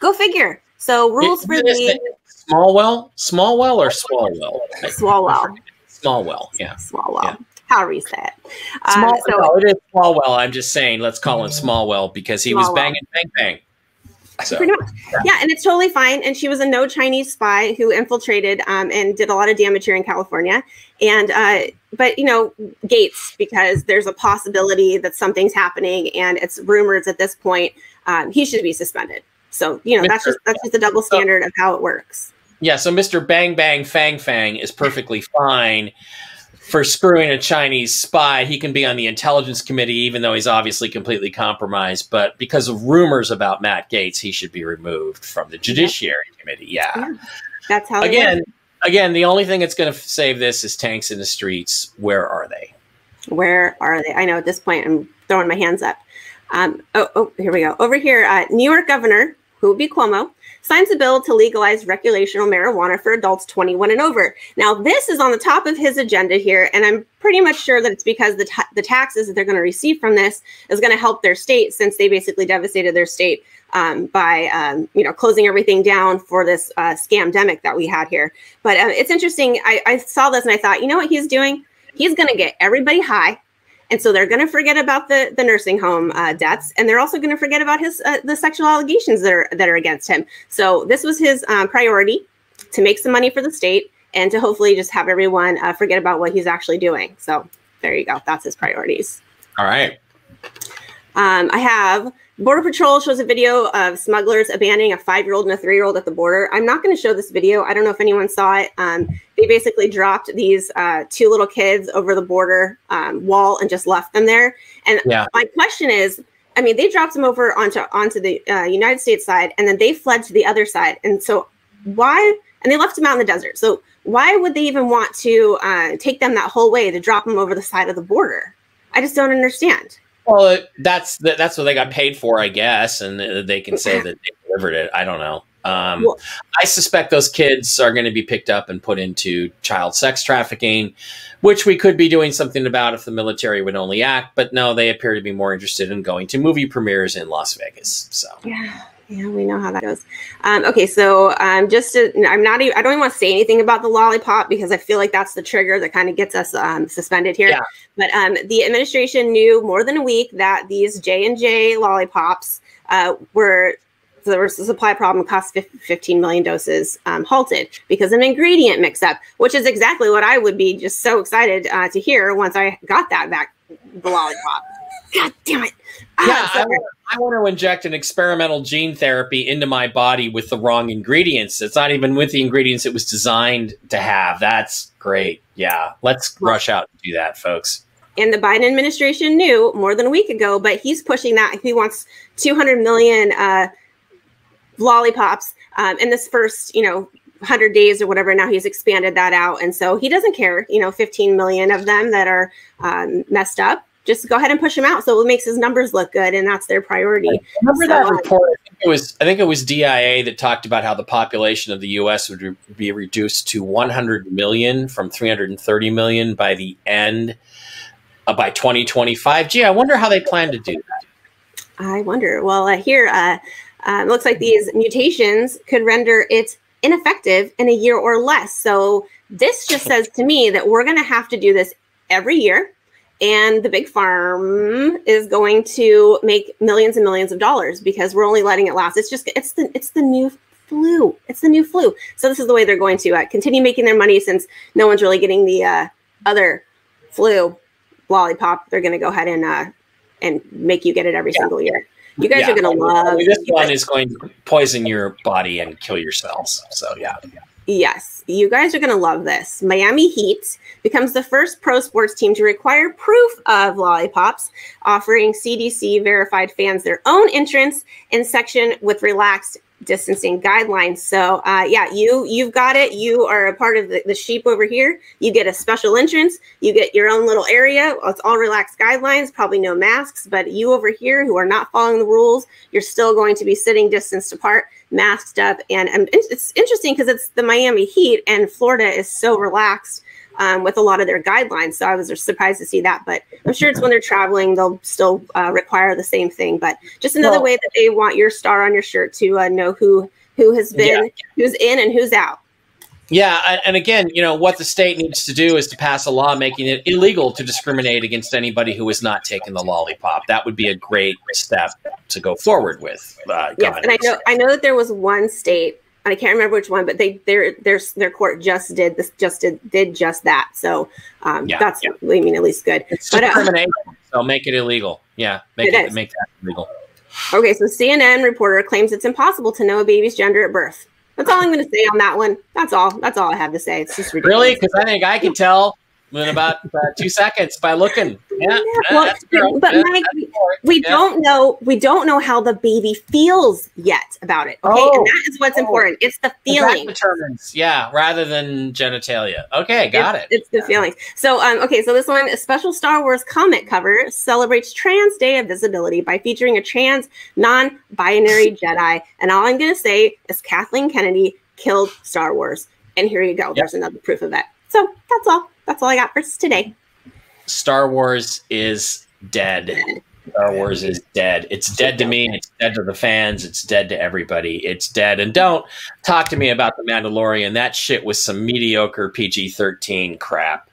Go figure. So rules for the Smallwell, Smallwell, or Swalwell? Swalwell, Smallwell, yeah. Swalwell. Yeah. However you say it. Uh, Small, so no, it is Smallwell. I'm just saying, let's call him Smallwell because he was banging, bang, bang. So, Pretty much. Yeah, and it's totally fine. And she was a no Chinese spy who infiltrated um, and did a lot of damage here in California. And uh, but you know Gaetz because there's a possibility that something's happening, and it's rumors at this point um, he should be suspended. So you know that's just that's just a double standard of how it works. Yeah, so Mr. Bang Bang Fang Fang is perfectly fine for screwing a Chinese spy. He can be on the intelligence committee, even though he's obviously completely compromised. But because of rumors about Matt Gaetz, he should be removed from the judiciary committee. Yeah. Yeah. That's how Again, again, the only thing that's going to save this is tanks in the streets. Where are they? Where are they? I know at this point I'm throwing my hands up. Um, oh, oh, here we go. Over here, uh, New York Governor, who be Cuomo, signs a bill to legalize recreational marijuana for adults 21 and over. Now, this is on the top of his agenda here, and I'm pretty much sure that it's because the, ta- the taxes that they're going to receive from this is going to help their state since they basically devastated their state um, by um, you know closing everything down for this uh, scamdemic that we had here. But uh, it's interesting. I, I saw this and I thought, you know what he's doing? He's going to get everybody high. And so they're going to forget about the, the nursing home uh, and they're also going to forget about his uh, the sexual allegations that are that are against him. So this was his um, priority to make some money for the state and to hopefully just have everyone uh, forget about what he's actually doing. So there you go. That's his priorities. All right. Um, I have Border Patrol shows a video of smugglers abandoning a five year old and a three year old at the border. I'm not going to show this video. I don't know if anyone saw it. Um, they basically dropped these uh, two little kids over the border um, wall and just left them there. And Yeah. my question is I mean, they dropped them over onto onto the uh, United States side, and then they fled to the other side. And so, why? And they left them out in the desert. So, why would they even want to uh, take them that whole way to drop them over the side of the border? I just don't understand. Well, that's that's what they got paid for, I guess, and uh, they can say that they delivered it. I don't know. Um, Well- I suspect those kids are going to be picked up and put into child sex trafficking, which we could be doing something about if the military would only act. But no, they appear to be more interested in going to movie premieres in Las Vegas. So Yeah, yeah, we know how that goes. Um, okay, so um, just to, I'm not even, I don't even want to say anything about the lollipop because I feel like that's the trigger that kind of gets us um, suspended here. Yeah. But um, the administration knew more than a week that these J and J lollipops uh, were so there was a supply problem, cost 15 million doses um, halted because an ingredient mix up, which is exactly what I would be just so excited uh, to hear once I got that back, the lollipop. God damn it. Ah, Yeah, so- I, want, I want to inject an experimental gene therapy into my body with the wrong ingredients. It's not even with the ingredients it was designed to have. That's great. Yeah, let's rush out and do that, folks. and the Biden administration knew more than a week ago, but he's pushing that. He wants 200 million uh, lollipops um, in this first, you know, 100 days or whatever. Now he's expanded that out. And so he doesn't care, you know, 15 million of them that are um, messed up. Just go ahead and push them out. So it makes his numbers look good. And that's their priority. Remember So, that uh, report? I think it was I think it was DIA that talked about how the population of the U.S. would re- be reduced to 100 million from 330 million by the end uh, by 2025. Gee, I wonder how they plan to do that. I wonder. Well, uh, here uh, uh, it looks like these mutations could render it ineffective in a year or less. So this just says to me that we're going to have to do this every year, and the big farm is going to make millions and millions of dollars because we're only letting it last. It's just it's the it's the new flu. It's the new flu. So this is the way they're going to uh, continue making their money since no one's really getting the uh, other flu lollipop. They're going to go ahead and uh, and make you get it every single year. You guys Yeah. are going to love this one is going to poison your body and kill your cells. So yeah. Yes, you guys are going to love this. Miami Heat becomes the first pro sports team to require proof of lollipops, offering CDC verified fans their own entrance in section with relaxed distancing guidelines. So, uh, yeah, you you've got it. You are a part of the, the sheep over here. You get a special entrance. You get your own little area. It's all relaxed guidelines. Probably no masks, but you over here who are not following the rules, you're still going to be sitting distanced apart masked up. And, and it's interesting because it's the miami heat and florida is so relaxed um, with a lot of their guidelines. So i was surprised to see that but i'm sure it's when they're traveling they'll still uh, require the same thing. But just another Well- way that they want your star on your shirt to uh, know who who has been who's in and who's out Yeah, and- again, you know what the state needs to do is to pass a law making it illegal to discriminate against anybody who is not taking the lollipop. That would be a great step to go forward with. Uh, yes and i know i know that there was one state and i can't remember which one but they their their their court just did this just did did just that so um, Yeah, that's yeah. i mean at least good It's But, uh, so make it illegal. Yeah, make It it, make that illegal. Okay, so CNN reporter claims it's impossible to know a baby's gender at birth. That's all I'm going to say on that one. That's all. That's all I have to say. It's just ridiculous. Really? Because I think I can tell in about uh, two seconds by looking. Yeah, Well, that's but Yeah, Mike, that's we Yeah. don't know. We don't know how the baby feels yet about it. Okay, Oh. and that is what's Oh. important. It's the That feeling. determines, yeah, rather than genitalia. Okay, got it's, it. It's the feelings. So, um, okay, so this one, a special Star Wars comic cover celebrates Trans Day of Visibility by featuring a trans, non-binary Jedi. And all I'm going to say is Kathleen Kennedy killed Star Wars. And here you go. There's another proof of that. So that's all. That's all I got for today. Star Wars is dead. Star Wars is dead. It's dead to me. It's dead to the fans. It's dead to everybody. It's dead. And don't talk to me about the Mandalorian. That shit was some mediocre PG thirteen crap.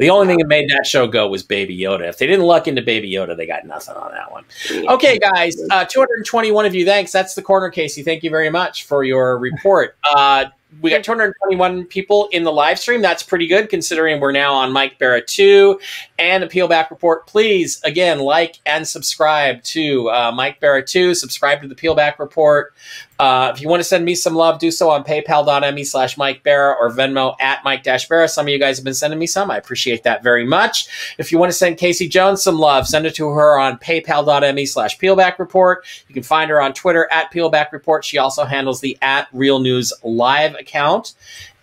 The only thing that made that show go was Baby Yoda. If they didn't luck into Baby Yoda, they got nothing on that one. Okay, guys, uh, 221 of you. Thanks. That's the corner, Casey. Thank you very much for your report. Uh, we got 221 people in the live stream. That's pretty good considering we're now on Mike Bara 2 and a Peel Back Report. Please, again, like and subscribe to uh, Mike Bara 2. Subscribe to the Peel Back Report. Uh, if you want to send me some love, do so on paypal.me slash Mike Bara or Venmo at Mike Dash Bara. Some of you guys have been sending me some. I appreciate that very much. If you want to send Casey Jones some love, send it to her on paypal.me slash Peelback Report. You can find her on Twitter at Peelback Report. She also handles the at Real News Live account.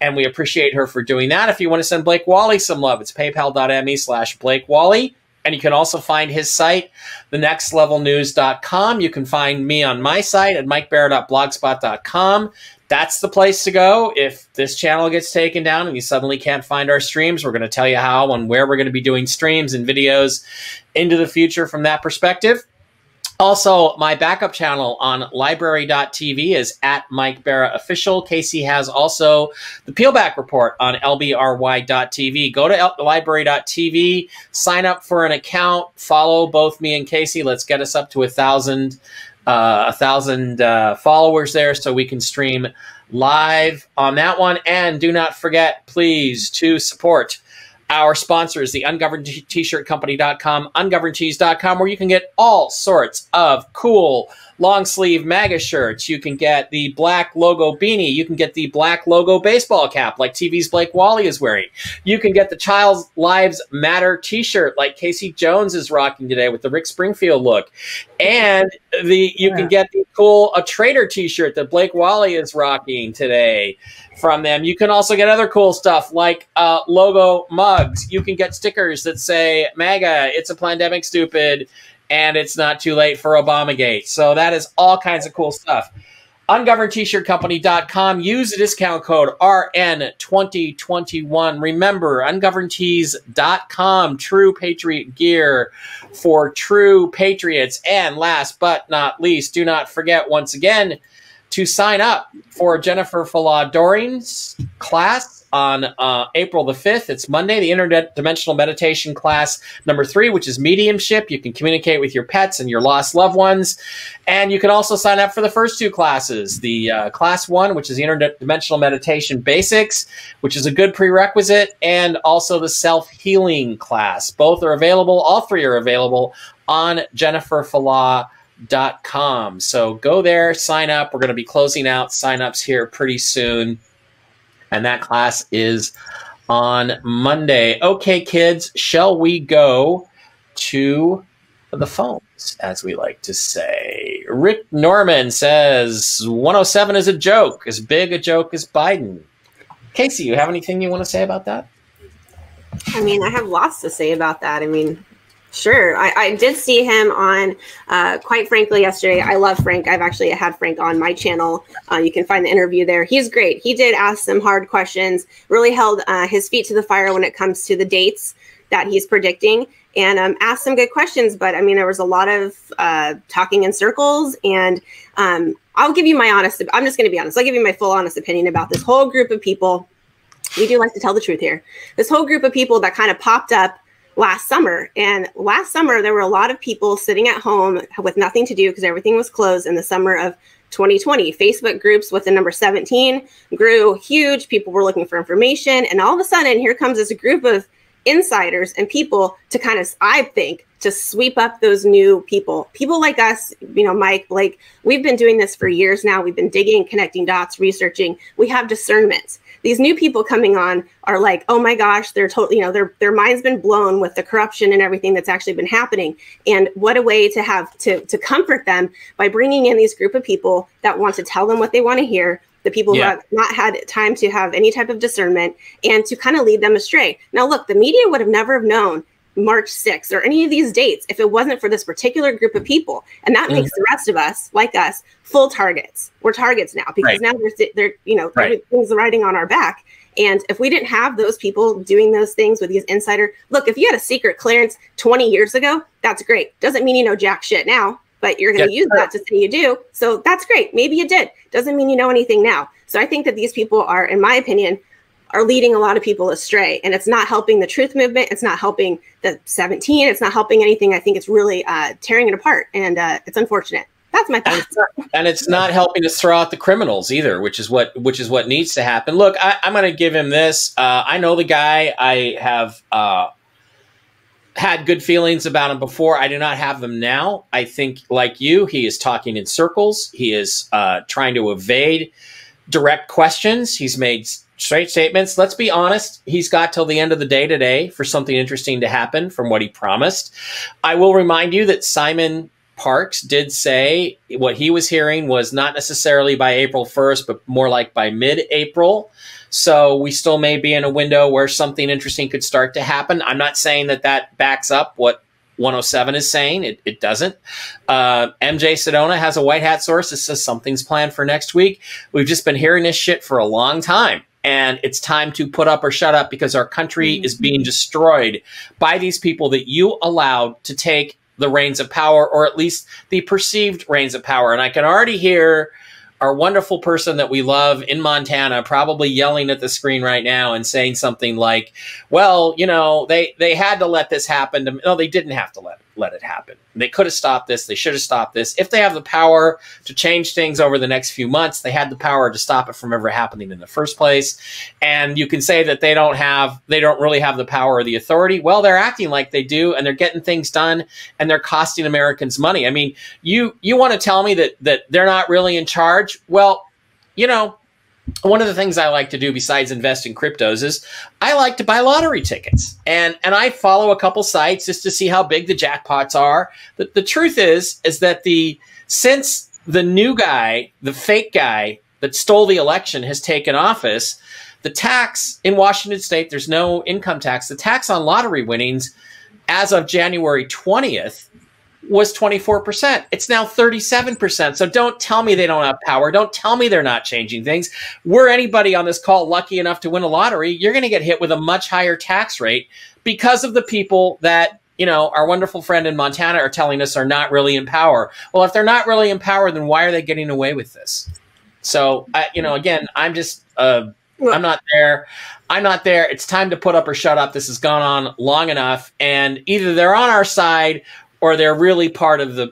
And we appreciate her for doing that. If you want to send Blake Wally some love, it's paypal.me slash Blake Wally. And you can also find his site, thenextlevelnews.com. You can find me on my site at mikebara.blogspot.com. That's the place to go. If this channel gets taken down and you suddenly can't find our streams, we're going to tell you how and where we're going to be doing streams and videos into the future from that perspective. Also, my backup channel on lbry.tv is at Mike Bara Official. Casey has also the Peelback Report on lbry.tv. Go to lbry.tv, sign up for an account, follow both me and Casey. Let's get us up to a thousand, uh, a thousand uh, followers there so we can stream live on that one. And do not forget, please, to support our sponsors, the ungoverned t-shirt company.com, ungovernedtees.com, where you can get all sorts of cool long sleeve MAGA shirts. You can get the black logo beanie. You can get the black logo baseball cap like TV's Blake Wally is wearing. You can get the Child Lives Matter t-shirt like Casey Jones is rocking today with the Rick Springfield look. And the you can get the cool a trader t-shirt that Blake Wally is rocking today from them. You can also get other cool stuff like uh, logo mugs. You can get stickers that say MAGA, it's a pandemic stupid, and it's not too late for Obamagate. So that is all kinds of cool stuff. UngovernedT-shirtCompany.com. Use the discount code RN2021. Remember, UngovernedTees.com. True Patriot gear for true patriots. And last but not least, do not forget once again to sign up for Jennifer Falah Doring's class on uh, April the 5th. It's Monday, the interdimensional meditation class number three, which is mediumship. You can communicate with your pets and your lost loved ones. And you can also sign up for the first two classes the uh, class one, which is the interdimensional meditation basics, which is a good prerequisite, and also the self healing class. Both are available, all three are available on Jennifer dot com. So go there, sign up. We're going to be closing out signups here pretty soon. And that class is on Monday. Okay, kids, shall we go to the phones, as we like to say? Rick Norman says 107 is a joke, as big a joke as Biden. Casey, you have anything you want to say about that? I mean, I have lots to say about that. I mean, Sure. I, I, did see him on, uh, quite frankly, yesterday. I love Frank. I've actually had Frank on my channel. Uh, you can find the interview there. He's great. He did ask some hard questions, really held uh, his feet to the fire when it comes to the dates that he's predicting and um, asked some good questions. But I mean, there was a lot of uh, talking in circles. And um, I'll give you my honest, I'm just going to be honest. I'll give you my full honest opinion about this whole group of people. We do like to tell the truth here. This whole group of people that kind of popped up last summer. And last summer, there were a lot of people sitting at home with nothing to do because everything was closed in the summer of 2020. Facebook groups with the number 17 grew huge. People were looking for information. And all of a sudden, here comes this group of insiders and people to kind of, I think, to sweep up those new people. People like us, you know, Mike, like we've been doing this for years now. We've been digging, connecting dots, researching. We have discernment these new people coming on are like, oh my gosh, they're totally, you know, their their mind's been blown with the corruption and everything that's actually been happening. And what a way to have to to comfort them by bringing in these group of people that want to tell them what they want to hear, the people yeah. who have not had time to have any type of discernment and to kind of lead them astray. Now, look, the media would have never have known March 6th or any of these dates if it wasn't for this particular group of people. And that mm-hmm. makes the rest of us, like us, full targets. We're targets now because right. now they're, they're, you know, right. everything's riding on our back. And if we didn't have those people doing those things with these insider, look, if you had a secret clearance 20 years ago, that's great. Doesn't mean you know jack shit now, but you're going to use that to say you do. So that's great. Maybe you did. Doesn't mean you know anything now. So I think that these people are, in my opinion, are leading a lot of people astray and it's not helping the truth movement it's not helping the 17 it's not helping anything i think it's really uh, tearing it apart and uh, it's unfortunate that's my thought. And it's, not, helping us throw out the criminals either, which is what which is what needs to happen. Look, I, am going to give him this. Uh, I know the guy. I have uh, had good feelings about him before. I do not have them now. I think, like you, he is talking in circles. He is uh, trying to evade direct questions. He's made straight statements. Let's be honest. He's got till the end of the day today for something interesting to happen from what he promised. I will remind you that Simon Parks did say what he was hearing was not necessarily by April 1st, but more like by mid April. So we still may be in a window where something interesting could start to happen. I'm not saying that that backs up what 107 is saying. It, it doesn't. Uh, MJ Sedona has a white hat source that says something's planned for next week. We've just been hearing this shit for a long time and it's time to put up or shut up because our country mm-hmm. is being destroyed by these people that you allowed to take the reins of power, or at least the perceived reins of power. And I can already hear our wonderful person that we love in Montana probably yelling at the screen right now and saying something like, "Well, you know, they they had to let this happen. No, they didn't have to let let it happen. They could have stopped this. They should have stopped this. If they have the power to change things over the next few months, they had the power to stop it from ever happening in the first place. And you can say that they don't have, they don't really have the power or the authority. Well, they're acting like they do, and they're getting things done, and they're costing Americans money. I mean, you you want to tell me that that they're not really in charge? Well, you know, one of the things I like to do besides invest in cryptos is I like to buy lottery tickets. And and I follow a couple sites just to see how big the jackpots are. The, the truth is is that the since the new guy, the fake guy that stole the election has taken office, the tax in Washington state, there's no income tax. The tax on lottery winnings as of January 20th was 24%. It's now 37%. So don't tell me they don't have power. Don't tell me they're not changing things. Were anybody on this call lucky enough to win a lottery, you're going to get hit with a much higher tax rate because of the people that you know, our wonderful friend in Montana are telling us are not really in power. Well, if they're not really in power, then why are they getting away with this? So, I, you know, again, I'm just, uh, I'm not there. I'm not there. It's time to put up or shut up. This has gone on long enough, and either they're on our side or they're really part of the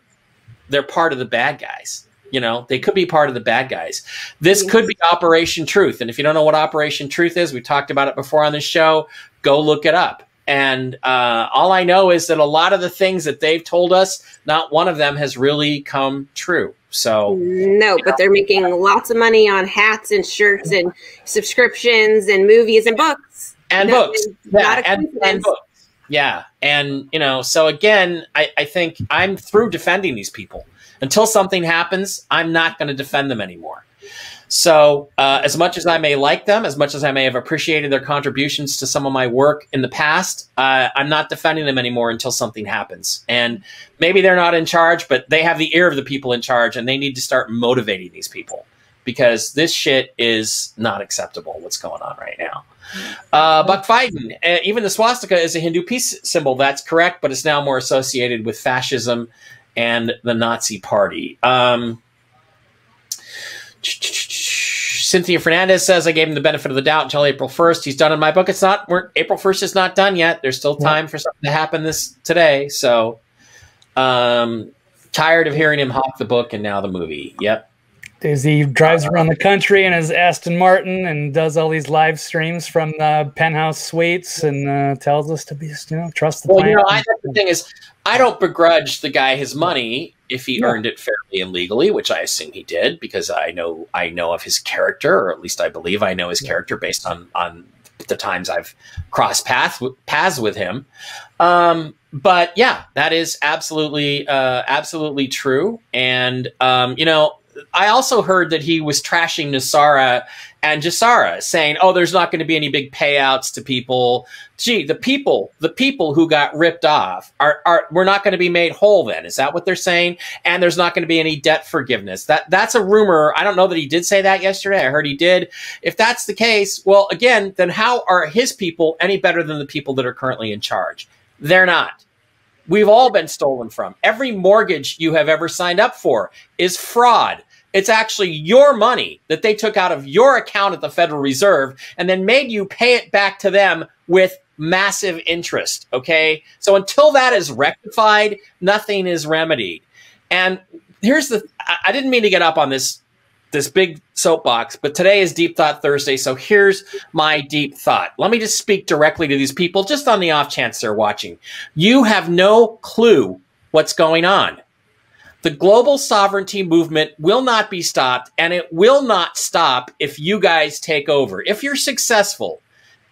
they're part of the bad guys you know? They could be part of the bad guys. This could be operation truth and if you don't know what operation truth is we talked about it before on the show go look it up. And uh, all i know is that a lot of the things that they've told us not one of them has really come true. So no but they're making lots of money on hats and shirts and subscriptions and movies and books. And no, books. yeah, and, and books yeah. And, you know, so again, I, I think I'm through defending these people. Until something happens, I'm not going to defend them anymore. So, uh, as much as I may like them, as much as I may have appreciated their contributions to some of my work in the past, uh, I'm not defending them anymore until something happens. And maybe they're not in charge, but they have the ear of the people in charge, and they need to start motivating these people because this shit is not acceptable. What's going on right now? Uh, Buck Fiden, uh, even the swastika is a Hindu peace symbol. That's correct, but it's now more associated with fascism and the Nazi Party. Um, Cynthia Fernandez says I gave him the benefit of the doubt until April 1st. He's done in my book. It's not. We're, April 1st is not done yet. There's still time for something to happen this today. So, um, tired of hearing him hawk the book and now the movie. Yep is he drives around the country in his Aston Martin and does all these live streams from the penthouse suites and uh, tells us to be, you know, trust the well, you know, I, the thing is, I don't begrudge the guy his money if he yeah. earned it fairly and legally, which I assume he did because I know I know of his character, or at least I believe I know his yeah. character based on on the times I've crossed paths paths with him. Um, but yeah, that is absolutely uh, absolutely true, and um, you know I also heard that he was trashing NESARA and GESARA, saying, "Oh, there's not going to be any big payouts to people. Gee, the people, the people who got ripped off are, are we're not going to be made whole. Then is that what they're saying? And there's not going to be any debt forgiveness. That that's a rumor. I don't know that he did say that yesterday. I heard he did. If that's the case, well, again, then how are his people any better than the people that are currently in charge? They're not. We've all been stolen from. Every mortgage you have ever signed up for is fraud it's actually your money that they took out of your account at the Federal Reserve and then made you pay it back to them with massive interest. Okay. So until that is rectified, nothing is remedied. And here's the I didn't mean to get up on this this big soapbox, but today is Deep Thought Thursday. So here's my deep thought. Let me just speak directly to these people, just on the off chance they're watching. You have no clue what's going on. The global sovereignty movement will not be stopped, and it will not stop if you guys take over. If you're successful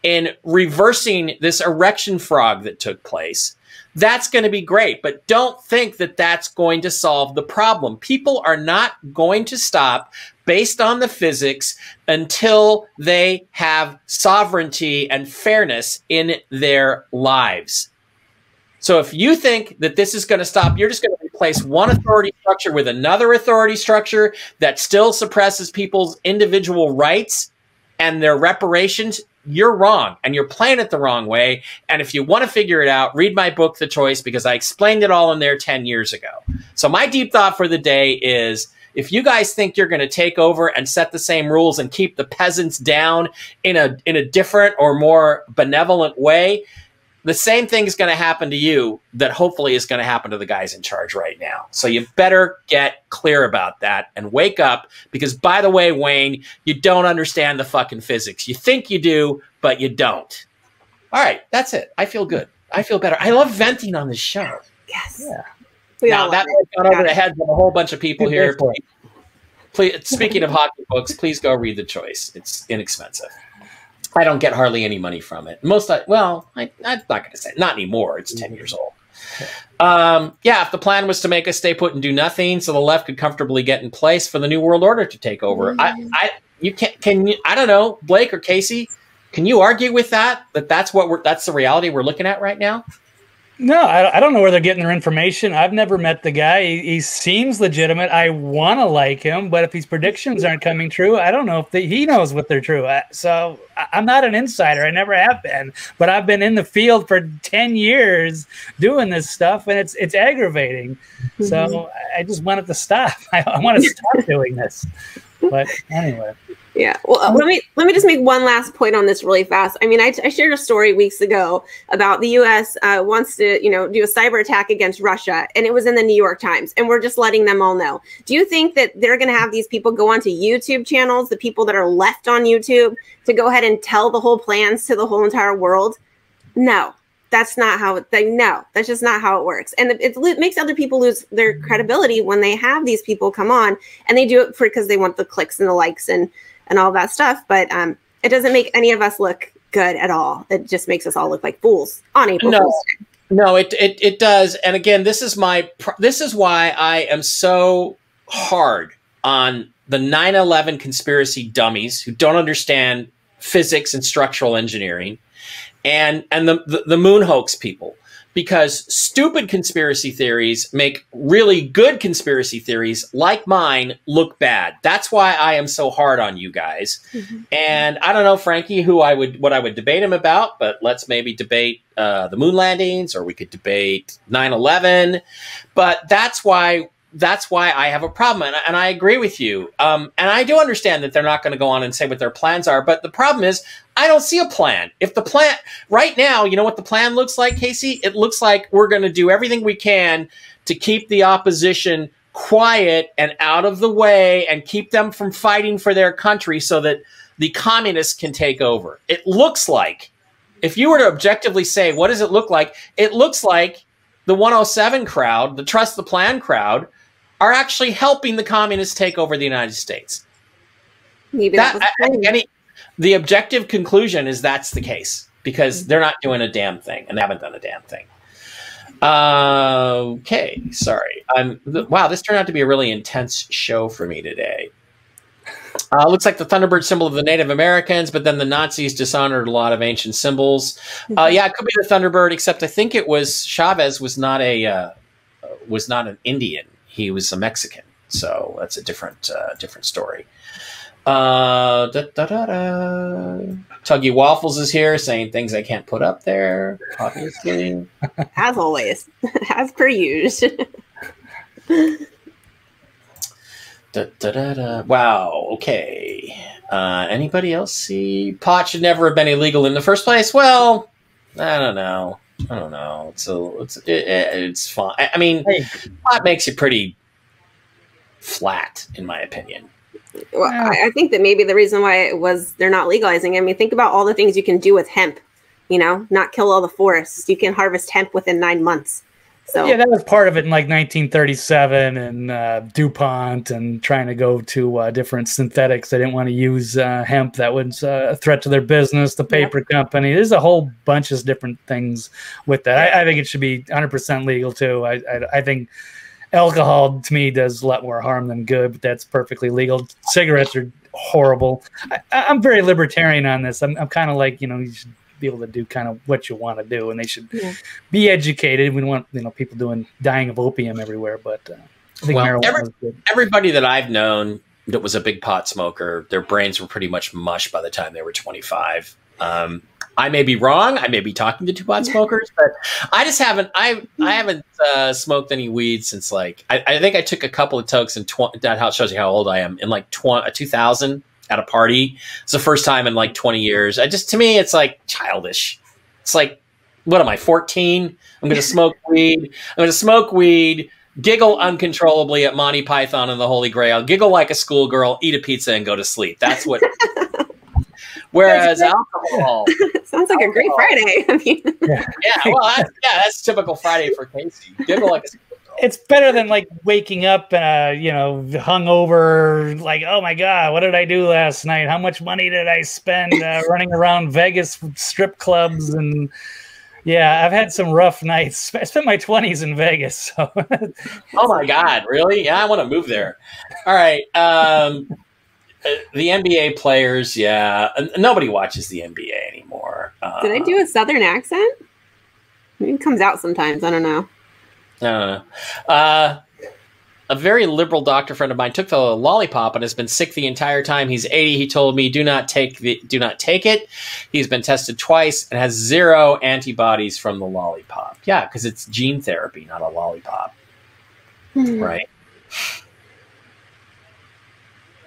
in reversing this erection frog that took place, that's going to be great. But don't think that that's going to solve the problem. People are not going to stop based on the physics until they have sovereignty and fairness in their lives. So if you think that this is going to stop, you're just going to replace one authority structure with another authority structure that still suppresses people's individual rights and their reparations. You're wrong and you're playing it the wrong way. And if you want to figure it out, read my book, The Choice, because I explained it all in there 10 years ago. So my deep thought for the day is if you guys think you're going to take over and set the same rules and keep the peasants down in a in a different or more benevolent way, the same thing is going to happen to you that hopefully is going to happen to the guys in charge right now. So you better get clear about that and wake up because by the way, Wayne, you don't understand the fucking physics. You think you do, but you don't. All right, that's it. I feel good. I feel better. I love venting on this show. Yes. Yeah. We now all that love it. got over the heads of a whole bunch of people here. Go for it. Please, speaking of hockey books, please go read The Choice. It's inexpensive. I don't get hardly any money from it. Most, I, well, I, I'm not going to say not anymore. It's ten years old. Um, yeah, if the plan was to make us stay put and do nothing, so the left could comfortably get in place for the new world order to take over, I, I, you can't. can you? I don't know, Blake or Casey, can you argue with that? That that's what we're that's the reality we're looking at right now. No, I, I don't know where they're getting their information. I've never met the guy. He, he seems legitimate. I want to like him, but if his predictions aren't coming true, I don't know if they, he knows what they're true. I, so I, I'm not an insider. I never have been, but I've been in the field for ten years doing this stuff, and it's it's aggravating. So mm-hmm. I just want it to stop. I, I want to stop doing this. But anyway, Yeah. Well, uh, let me let me just make one last point on this really fast. I mean, I, I shared a story weeks ago about the U.S. Uh, wants to, you know, do a cyber attack against Russia, and it was in the New York Times, and we're just letting them all know. Do you think that they're going to have these people go onto YouTube channels, the people that are left on YouTube, to go ahead and tell the whole plans to the whole entire world? No. That's not how. They, no, that's just not how it works, and it, it makes other people lose their credibility when they have these people come on and they do it for because they want the clicks and the likes and and all that stuff. But um, it doesn't make any of us look good at all. It just makes us all look like fools on April No. No, it, it it does. And again, this is my this is why I am so hard on the 9/11 conspiracy dummies who don't understand physics and structural engineering and and the, the the moon hoax people because stupid conspiracy theories make really good conspiracy theories like mine look bad. That's why I am so hard on you guys. And I don't know, Frankie, who I would what I would debate him about, but let's maybe debate uh, the moon landings, or we could debate 9-11. But that's why that's why I have a problem, and, and I agree with you. Um, and I do understand that they're not going to go on and say what their plans are. But the problem is, I don't see a plan. If the plan right now, you know what the plan looks like, Casey? It looks like we're going to do everything we can to keep the opposition quiet and out of the way and keep them from fighting for their country so that the communists can take over. It looks like, if you were to objectively say, what does it look like? It looks like the 107 crowd, the Trust the Plan crowd, are actually helping the communists take over the United States. Maybe That, that, was I- I- any, the objective conclusion is that's the case because they're not doing a damn thing and they haven't done a damn thing. Uh, okay, sorry. I'm th- wow. This turned out to be a really intense show for me today. Uh, looks like the Thunderbird symbol of the Native Americans, but then the Nazis dishonored a lot of ancient symbols. Uh, yeah, it could be the Thunderbird, except I think it was Chavez was not a uh, was not an Indian. He was a Mexican, so that's a different uh, different story. Uh, da, da, da, da. Tuggy Waffles is here saying things I can't put up there. Obviously, as always, as per usual. Da, da, da, da. Wow. Okay. Uh, anybody else see pot should never have been illegal in the first place? Well, I don't know. I don't know. It's a, it's it, it's fine. I, I mean, Hey. pot makes you pretty flat, in my opinion. well, I, I think that maybe the reason why it was they're not legalizing. I mean, think about all the things you can do with hemp. You know, not kill all the forests. You can harvest hemp within nine months. So yeah, that was part of it in like 1937 and uh, DuPont and trying to go to uh, different synthetics. They didn't want to use uh, hemp that was uh, a threat to their business, the paper company. There's a whole bunch of different things with that. I, I think it should be 100% legal too. I, I, I think alcohol to me does a lot more harm than good, but that's perfectly legal. Cigarettes are horrible. I, I'm very libertarian on this. I'm, I'm kind of like, you know, you should be able to do kind of what you want to do, and they should Yeah. be educated. We don't want you know people doing dying of opium everywhere, but uh, I think Well, marijuana every- Everybody that I've known that was a big pot smoker, their brains were pretty much mush by the time they were 25. Um, I may be wrong. I may be talking to two pot smokers, but I just haven't. I I haven't uh, smoked any weed since like I, I think I took a couple of tokes in tw- that how shows you how old I am in like tw- 2000 at a party. It's the first time in like 20 years. I just to me it's like childish. It's like what am I 14? I'm going to smoke weed. I'm going to smoke weed. Giggle uncontrollably at Monty Python and the Holy Grail. Giggle like a schoolgirl. Eat a pizza and go to sleep. That's what. Whereas alcohol, Sounds like a great Friday. I mean, yeah, well, that's, yeah, that's typical Friday for Casey. Giggle like a. It's better than like waking up, uh, you know, hungover. Like, oh my god, what did I do last night? How much money did I spend uh, running around Vegas strip clubs? And yeah, I've had some rough nights. I spent my twenties in Vegas. So Oh my God, really? Yeah, I want to move there. All right. Um, uh, the NBA players, yeah. Uh, Nobody watches the NBA anymore. Uh, did I do a Southern accent? It comes out sometimes. I don't know. I don't. Uh, a very liberal doctor friend of mine took the lollipop and has been sick the entire time. He's 80. He told me, "Do not take the, do not take it." He's been tested twice and has zero antibodies from the lollipop. Yeah, because it's gene therapy, not a lollipop, Hmm. right?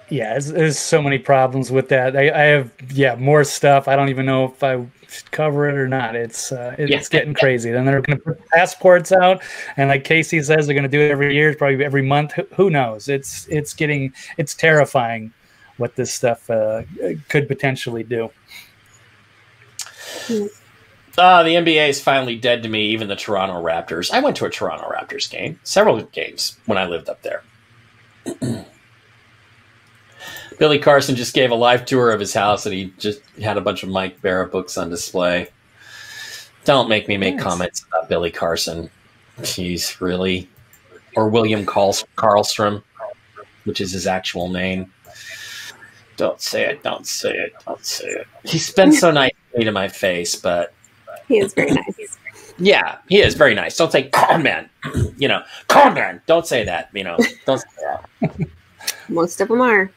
Yeah, there's, there's so many problems with that. I, I have yeah more stuff. I don't even know if I should cover it or not. It's uh, it- Yeah. it's getting crazy. Then they're going to put passports out, and like Casey says, they're going to do it every year, probably every month. Who, who knows? It's it's getting it's terrifying what this stuff uh, could potentially do. Uh, the NBA is finally dead to me, even the Toronto Raptors. I went to a Toronto Raptors game, several games when I lived up there. Billy Carson just gave a live tour of his house and he just had a bunch of Mike Bara books on display. Don't make me make comments about Billy Carson. Jeez, really? Or William Carl- Carlstrom, which is his actual name. Don't say it, don't say it, don't say it. He's been so nice to me to my face, but He is very nice. yeah, he is very nice. Don't say con man. you know, con man. Don't say that. You know, don't say that. Most of them are.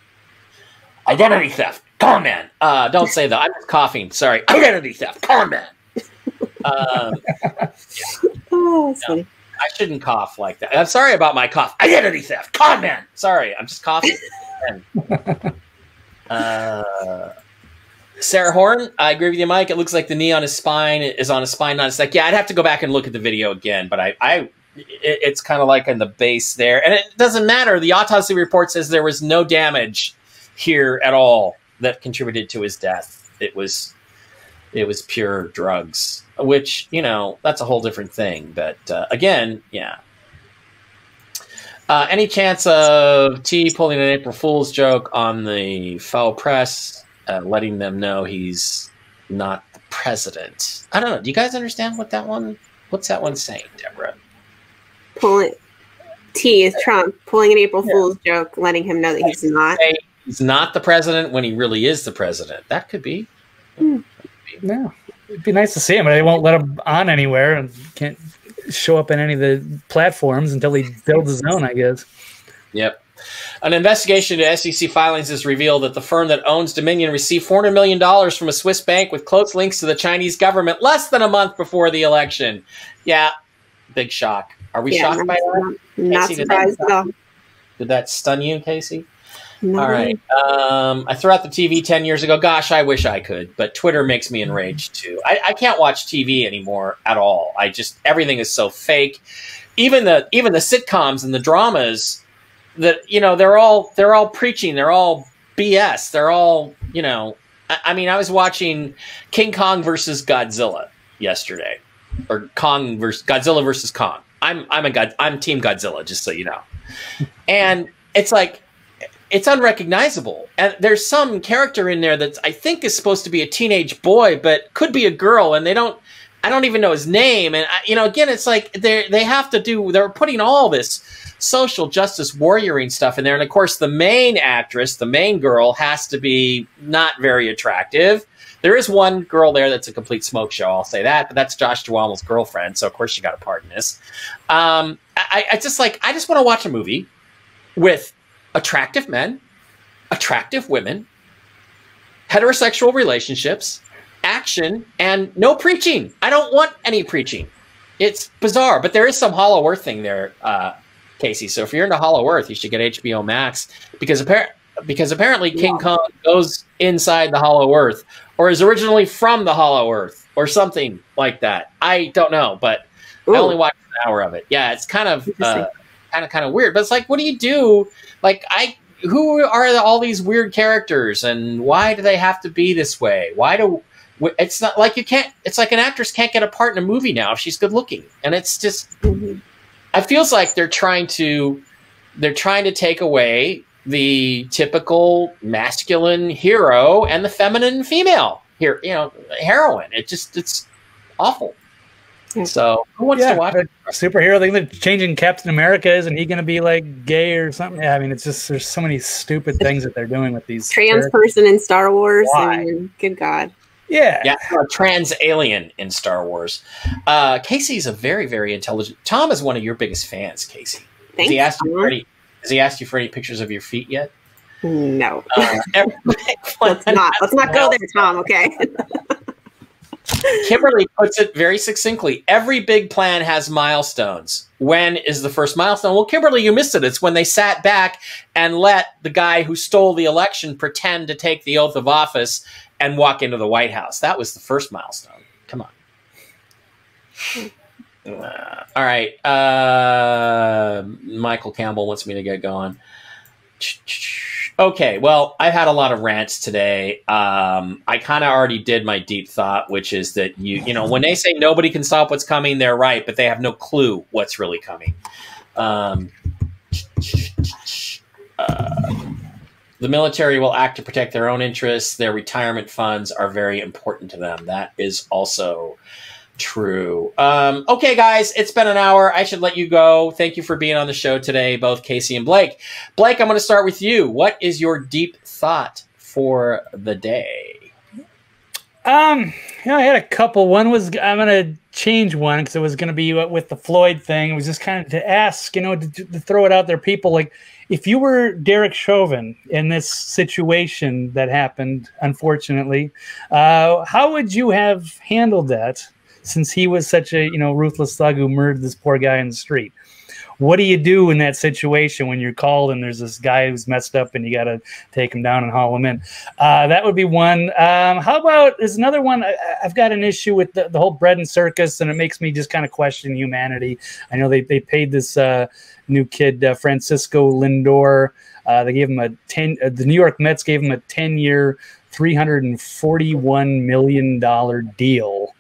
Identity theft. Con man. Uh, don't say that. I'm just coughing. Sorry. Identity theft. Con man. Um, Oh, that's funny. I shouldn't cough like that. I'm sorry about my cough. Identity theft. Con man. Sorry. I'm just coughing. uh, Sarah Horn, I agree with you, Mike. It looks like the knee on his spine is on his spine, not his neck. Yeah, I'd have to go back and look at the video again, but I, I it, it's kind of like in the base there, and it doesn't matter. The autopsy report says there was no damage here at all that contributed to his death. It was, it was pure drugs, which you know that's a whole different thing. But uh, again, yeah. Uh, any chance of T pulling an April Fool's joke on the foul press, uh, letting them know he's not the president? I don't know. Do you guys understand what that one? What's that one saying, Deborah? Pulling T is Trump pulling an April Fool's joke, letting him know that he's not. Say he's not the president when he really is the president. That could be. Hmm. Yeah, it'd be nice to see him, but they won't let him on anywhere and can't show up in any of the platforms until he builds his own. I guess. Yep. An investigation into SEC filings has revealed that the firm that owns Dominion received $400 million from a Swiss bank with close links to the Chinese government less than a month before the election. Yeah, big shock. Are we Yeah, shocked by that? not, not Casey, did that surprised at all. Did that stun you, Casey? All right. Um, I threw out the TV 10 years ago. Gosh, I wish I could, but Twitter makes me enraged too. I, I can't watch TV anymore at all. I just everything is so fake. Even the even the sitcoms and the dramas that you know they're all they're all preaching. They're all BS. They're all you know. I, I mean, I was watching King Kong versus Godzilla yesterday, or Kong versus Godzilla versus Kong. I'm I'm a God. I'm Team Godzilla, just so you know. And it's like it's unrecognizable. And there's some character in there that I think is supposed to be a teenage boy, but could be a girl, and they don't. I don't even know his name. And I, you know, again, it's like they they have to do. They're putting all this social justice warrioring stuff in there, and of course, the main actress, the main girl, has to be not very attractive. There is one girl there that's a complete smoke show. I'll say that, but that's Josh Duhamel's girlfriend, so of course she got a part in this. Um, I, I just like I just want to watch a movie with attractive men, attractive women, heterosexual relationships, action and no preaching. I don't want any preaching. It's bizarre, but there is some Hollow Earth thing there, uh, Casey. So if you're into Hollow Earth, you should get HBO Max because apparently because apparently King Kong goes inside the Hollow Earth or is originally from the Hollow Earth or something like that. I don't know, but I only watched an hour of it. Yeah, it's kind of uh. Kind of kind of weird. But it's like, what do you do? Like, I who are all these weird characters, and why do they have to be this way? Why do it's not like you can't? It's like an actress can't get a part in a movie now if she's good looking, and it's just Mhm. it feels like they're trying to they're trying to take away the typical masculine hero and the feminine female here you know heroine it just it's awful. So who wants yeah, to watch but superhero thing. They're changing Captain America. Isn't he going to be like gay or something? Yeah, I mean, it's just there's so many stupid things that they're doing with these Trans characters. person in Star Wars. Why? And, good God. Yeah, yeah a trans alien in star wars uh casey's a very very intelligent tom is one of your biggest fans casey has he asked you for any has he asked you for any pictures of your feet yet No. uh, Let's not. Let's not go there, Tom. Okay. Kimberly puts it very succinctly. Every big plan has milestones. When is the first milestone? Well, Kimberly, you missed it. It's when they sat back and let the guy who stole the election pretend to take the oath of office and walk into the White House. That was the first milestone. Come on. Uh, all right. Uh, Michael Campbell wants me to get going. Okay, well, I've had a lot of rants today. Um, I kind of already did my deep thought, which is that you, you know, when they say nobody can stop what's coming, they're right, but they have no clue what's really coming. Um, uh, the military will act to protect their own interests. Their retirement funds are very important to them. That is also true. Um, okay, guys, it's been an hour. I should let you go. Thank you for being on the show today, both Casey and Blake. Blake, I'm going to start with you. What is your deep thought for the day? Um, you know, I had a couple. One was I'm gonna change one because it was gonna be with the Floyd thing. It was just kind of to ask, you know, to, to throw it out there. People like, if you were Derek Chauvin in this situation that happened, unfortunately, uh, how would you have handled that? Since he was such a you know ruthless thug who murdered this poor guy in the street. What do you do in that situation when you're called and there's this guy who's messed up and you got to take him down and haul him in? Uh, that would be one. Um, how about there's another one? I, I've got an issue with the, the whole bread and circus, and it makes me just kind of question humanity. I know they, they paid this uh, new kid, uh, Francisco Lindor. Uh, they gave him a 10, uh, the New York Mets gave him a 10 year, $341 million deal.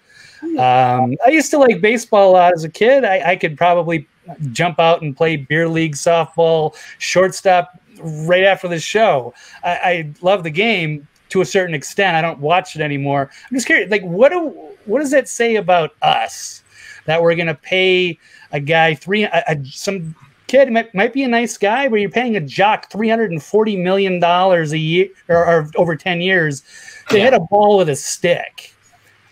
Um, I used to like baseball a lot as a kid. I, I could probably jump out and play beer league softball, shortstop right after the show. I, I love the game to a certain extent. I don't watch it anymore. I'm just curious, like, what do what does that say about us that we're going to pay a guy three a, a, some kid might, might be a nice guy, but you're paying a jock three hundred and forty million dollars a year or, or over ten years to Yeah. hit a ball with a stick.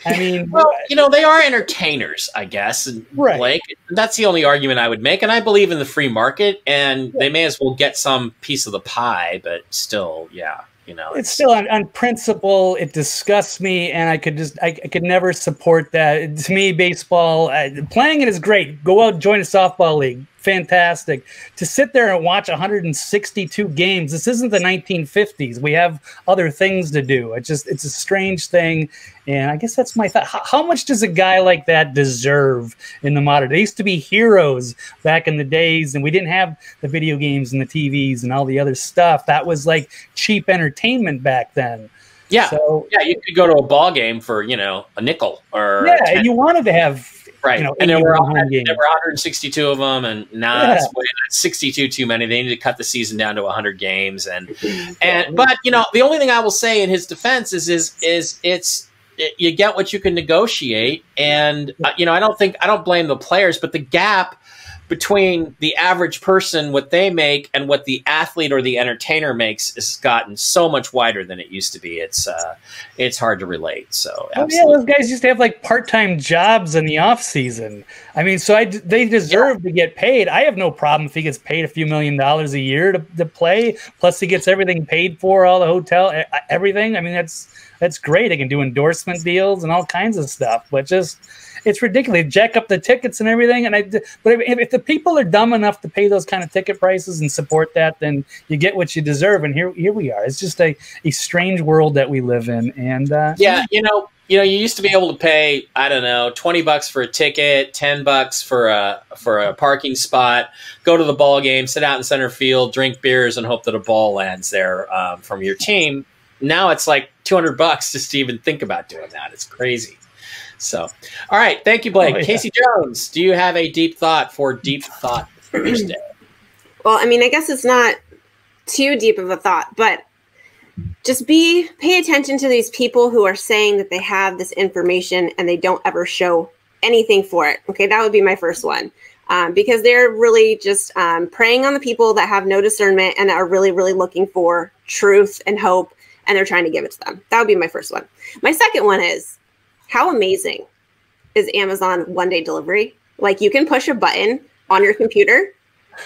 I mean, Well, you know, they are entertainers, I guess. And Right. Blake, that's the only argument I would make. And I believe in the free market, and they may as well get some piece of the pie, but still, yeah, you know, it's still on, on principle. It disgusts me, and I could just I, I could never support that. To me, baseball uh, playing it is great. Go out, join a softball league, fantastic. To sit there and watch 162 games, this isn't the 1950s. We have other things to do. It's just it's a strange thing, and I guess that's my thought. How, how much does a guy like that deserve in the modern? They used to be heroes back in the days, and we didn't have the video games and the TVs and all the other stuff. That was like cheap entertainment back then. yeah. So yeah, you could go to a ball game for, you know, a nickel or yeah, and you wanted to have Right, you know, and there were, 81 home 100 there were 162 of them, and now Yeah. that's, way- that's 62 too many. They need to cut the season down to 100 games, and and but you know the only thing I will say in his defense is is is it's it, you get what you can negotiate, and uh, you know I don't think I don't blame the players, but the gap between the average person, what they make, and what the athlete or the entertainer makes has gotten so much wider than it used to be. It's uh, it's hard to relate. So Oh, yeah, those guys used to have like part-time jobs in the off season. I mean, so I they deserve to get paid. I have no problem if he gets paid a few million dollars a year to, to play. Plus, he gets everything paid for, all the hotel, everything. I mean, that's that's great. They can do endorsement deals and all kinds of stuff. But just it's ridiculous. Jack up the tickets and everything. And I, but if, if the people are dumb enough to pay those kind of ticket prices and support that, then you get what you deserve. And here, here we are. It's just a, a strange world that we live in. And uh, Yeah, you know, you know, you used to be able to pay, I don't know, twenty bucks for a ticket, ten bucks for a for a parking spot, go to the ball game, sit out in center field, drink beers, and hope that a ball lands there um, from your team. Now it's like two hundred bucks just to even think about doing that. It's crazy. So, all right, thank you, Blake. Oh, yeah. Casey Jones, do you have a deep thought for Deep Thought Thursday? Well, I mean, I guess it's not too deep of a thought, but just be pay attention to these people who are saying that they have this information and they don't ever show anything for it. Okay, that would be my first one. Um, because they're really just um, preying on the people that have no discernment and are really, really looking for truth and hope, and they're trying to give it to them. That would be my first one. My second one is how amazing is Amazon one day delivery? Like you can push a button on your computer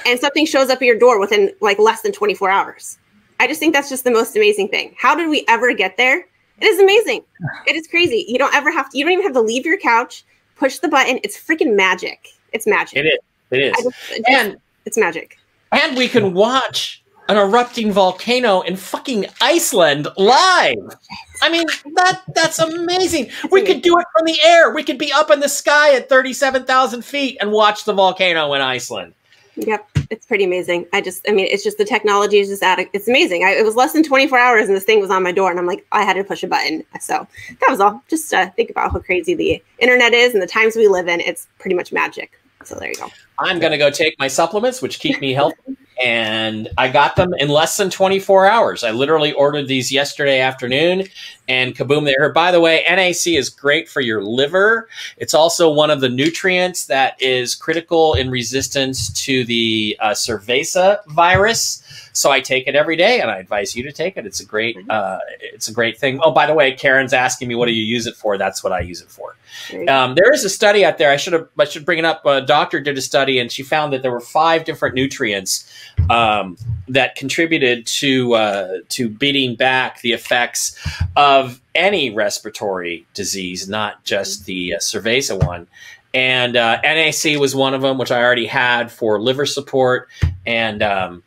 and something shows up at your door within like less than 24 hours. I just think that's just the most amazing thing. How did we ever get there? It is amazing. It is crazy. You don't ever have to, you don't even have to leave your couch, push the button. It's freaking magic. It's magic. It is. It I is. just, it just- And it's magic. and we can watch an erupting volcano in fucking Iceland live. I mean, that that's amazing. We could do it from the air. We could be up in the sky at 37,000 feet and watch the volcano in Iceland. Yep. It's pretty amazing. I just, I mean, it's just the technology is just a, it's amazing. I, it was less than 24 hours and this thing was on my door and I'm like, I had to push a button. So that was all. Just uh, think about how crazy the internet is and the times we live in. It's pretty much magic. So there you go. I'm going to go take my supplements, which keep me healthy. And I got them in less than 24 hours. I literally ordered these yesterday afternoon, and kaboom, they are. By the way, NAC is great for your liver. It's also one of the nutrients that is critical in resistance to the uh, cerveza virus. So I take it every day, and I advise you to take it. It's a great, uh, it's a great thing. Oh, by the way, Karen's asking me, "What do you use it for?" That's what I use it for. There you go. Um, there is a study out there. I should have. I should bring it up. A doctor did a study, and she found that there were five different nutrients um, that contributed to uh, to beating back the effects of any respiratory disease, not just the uh, cerveza one. And uh, NAC was one of them, which I already had for liver support, and um,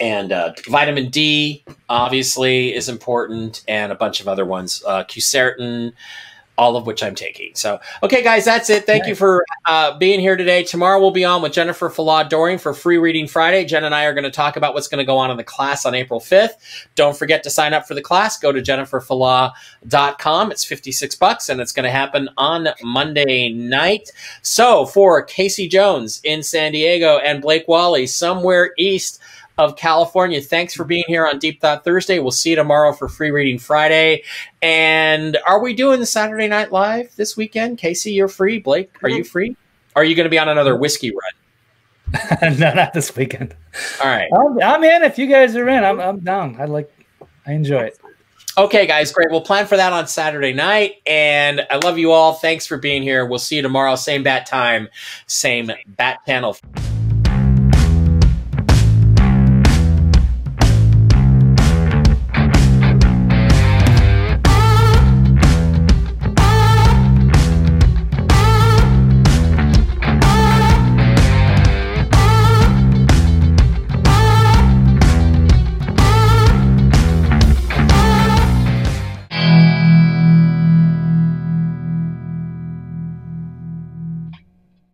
and uh, vitamin D obviously is important, and a bunch of other ones, uh, Quercetin, all of which I'm taking. So, okay, guys, that's it. Thank you for uh, being here today. Tomorrow we'll be on with Jennifer Falad Doring for Free Reading Friday. Jen and I are going to talk about what's going to go on in the class on April 5th. Don't forget to sign up for the class. Go to jenniferfalad.com. It's 56 bucks and it's going to happen on Monday night. So, for Casey Jones in San Diego and Blake Wally somewhere east of California. Thanks for being here on Deep Thought Thursday. We'll see you tomorrow for Free Reading Friday. And are we doing the Saturday Night Live this weekend? Casey, you're free. Blake, are you free? Are you going to be on another whiskey run? no, not this weekend. All right. I'm, I'm in. If you guys are in, I'm, I'm down. I like, I enjoy it. Okay, guys, great. We'll plan for that on Saturday night. And I love you all. Thanks for being here. We'll see you tomorrow. Same bat time, same bat channel.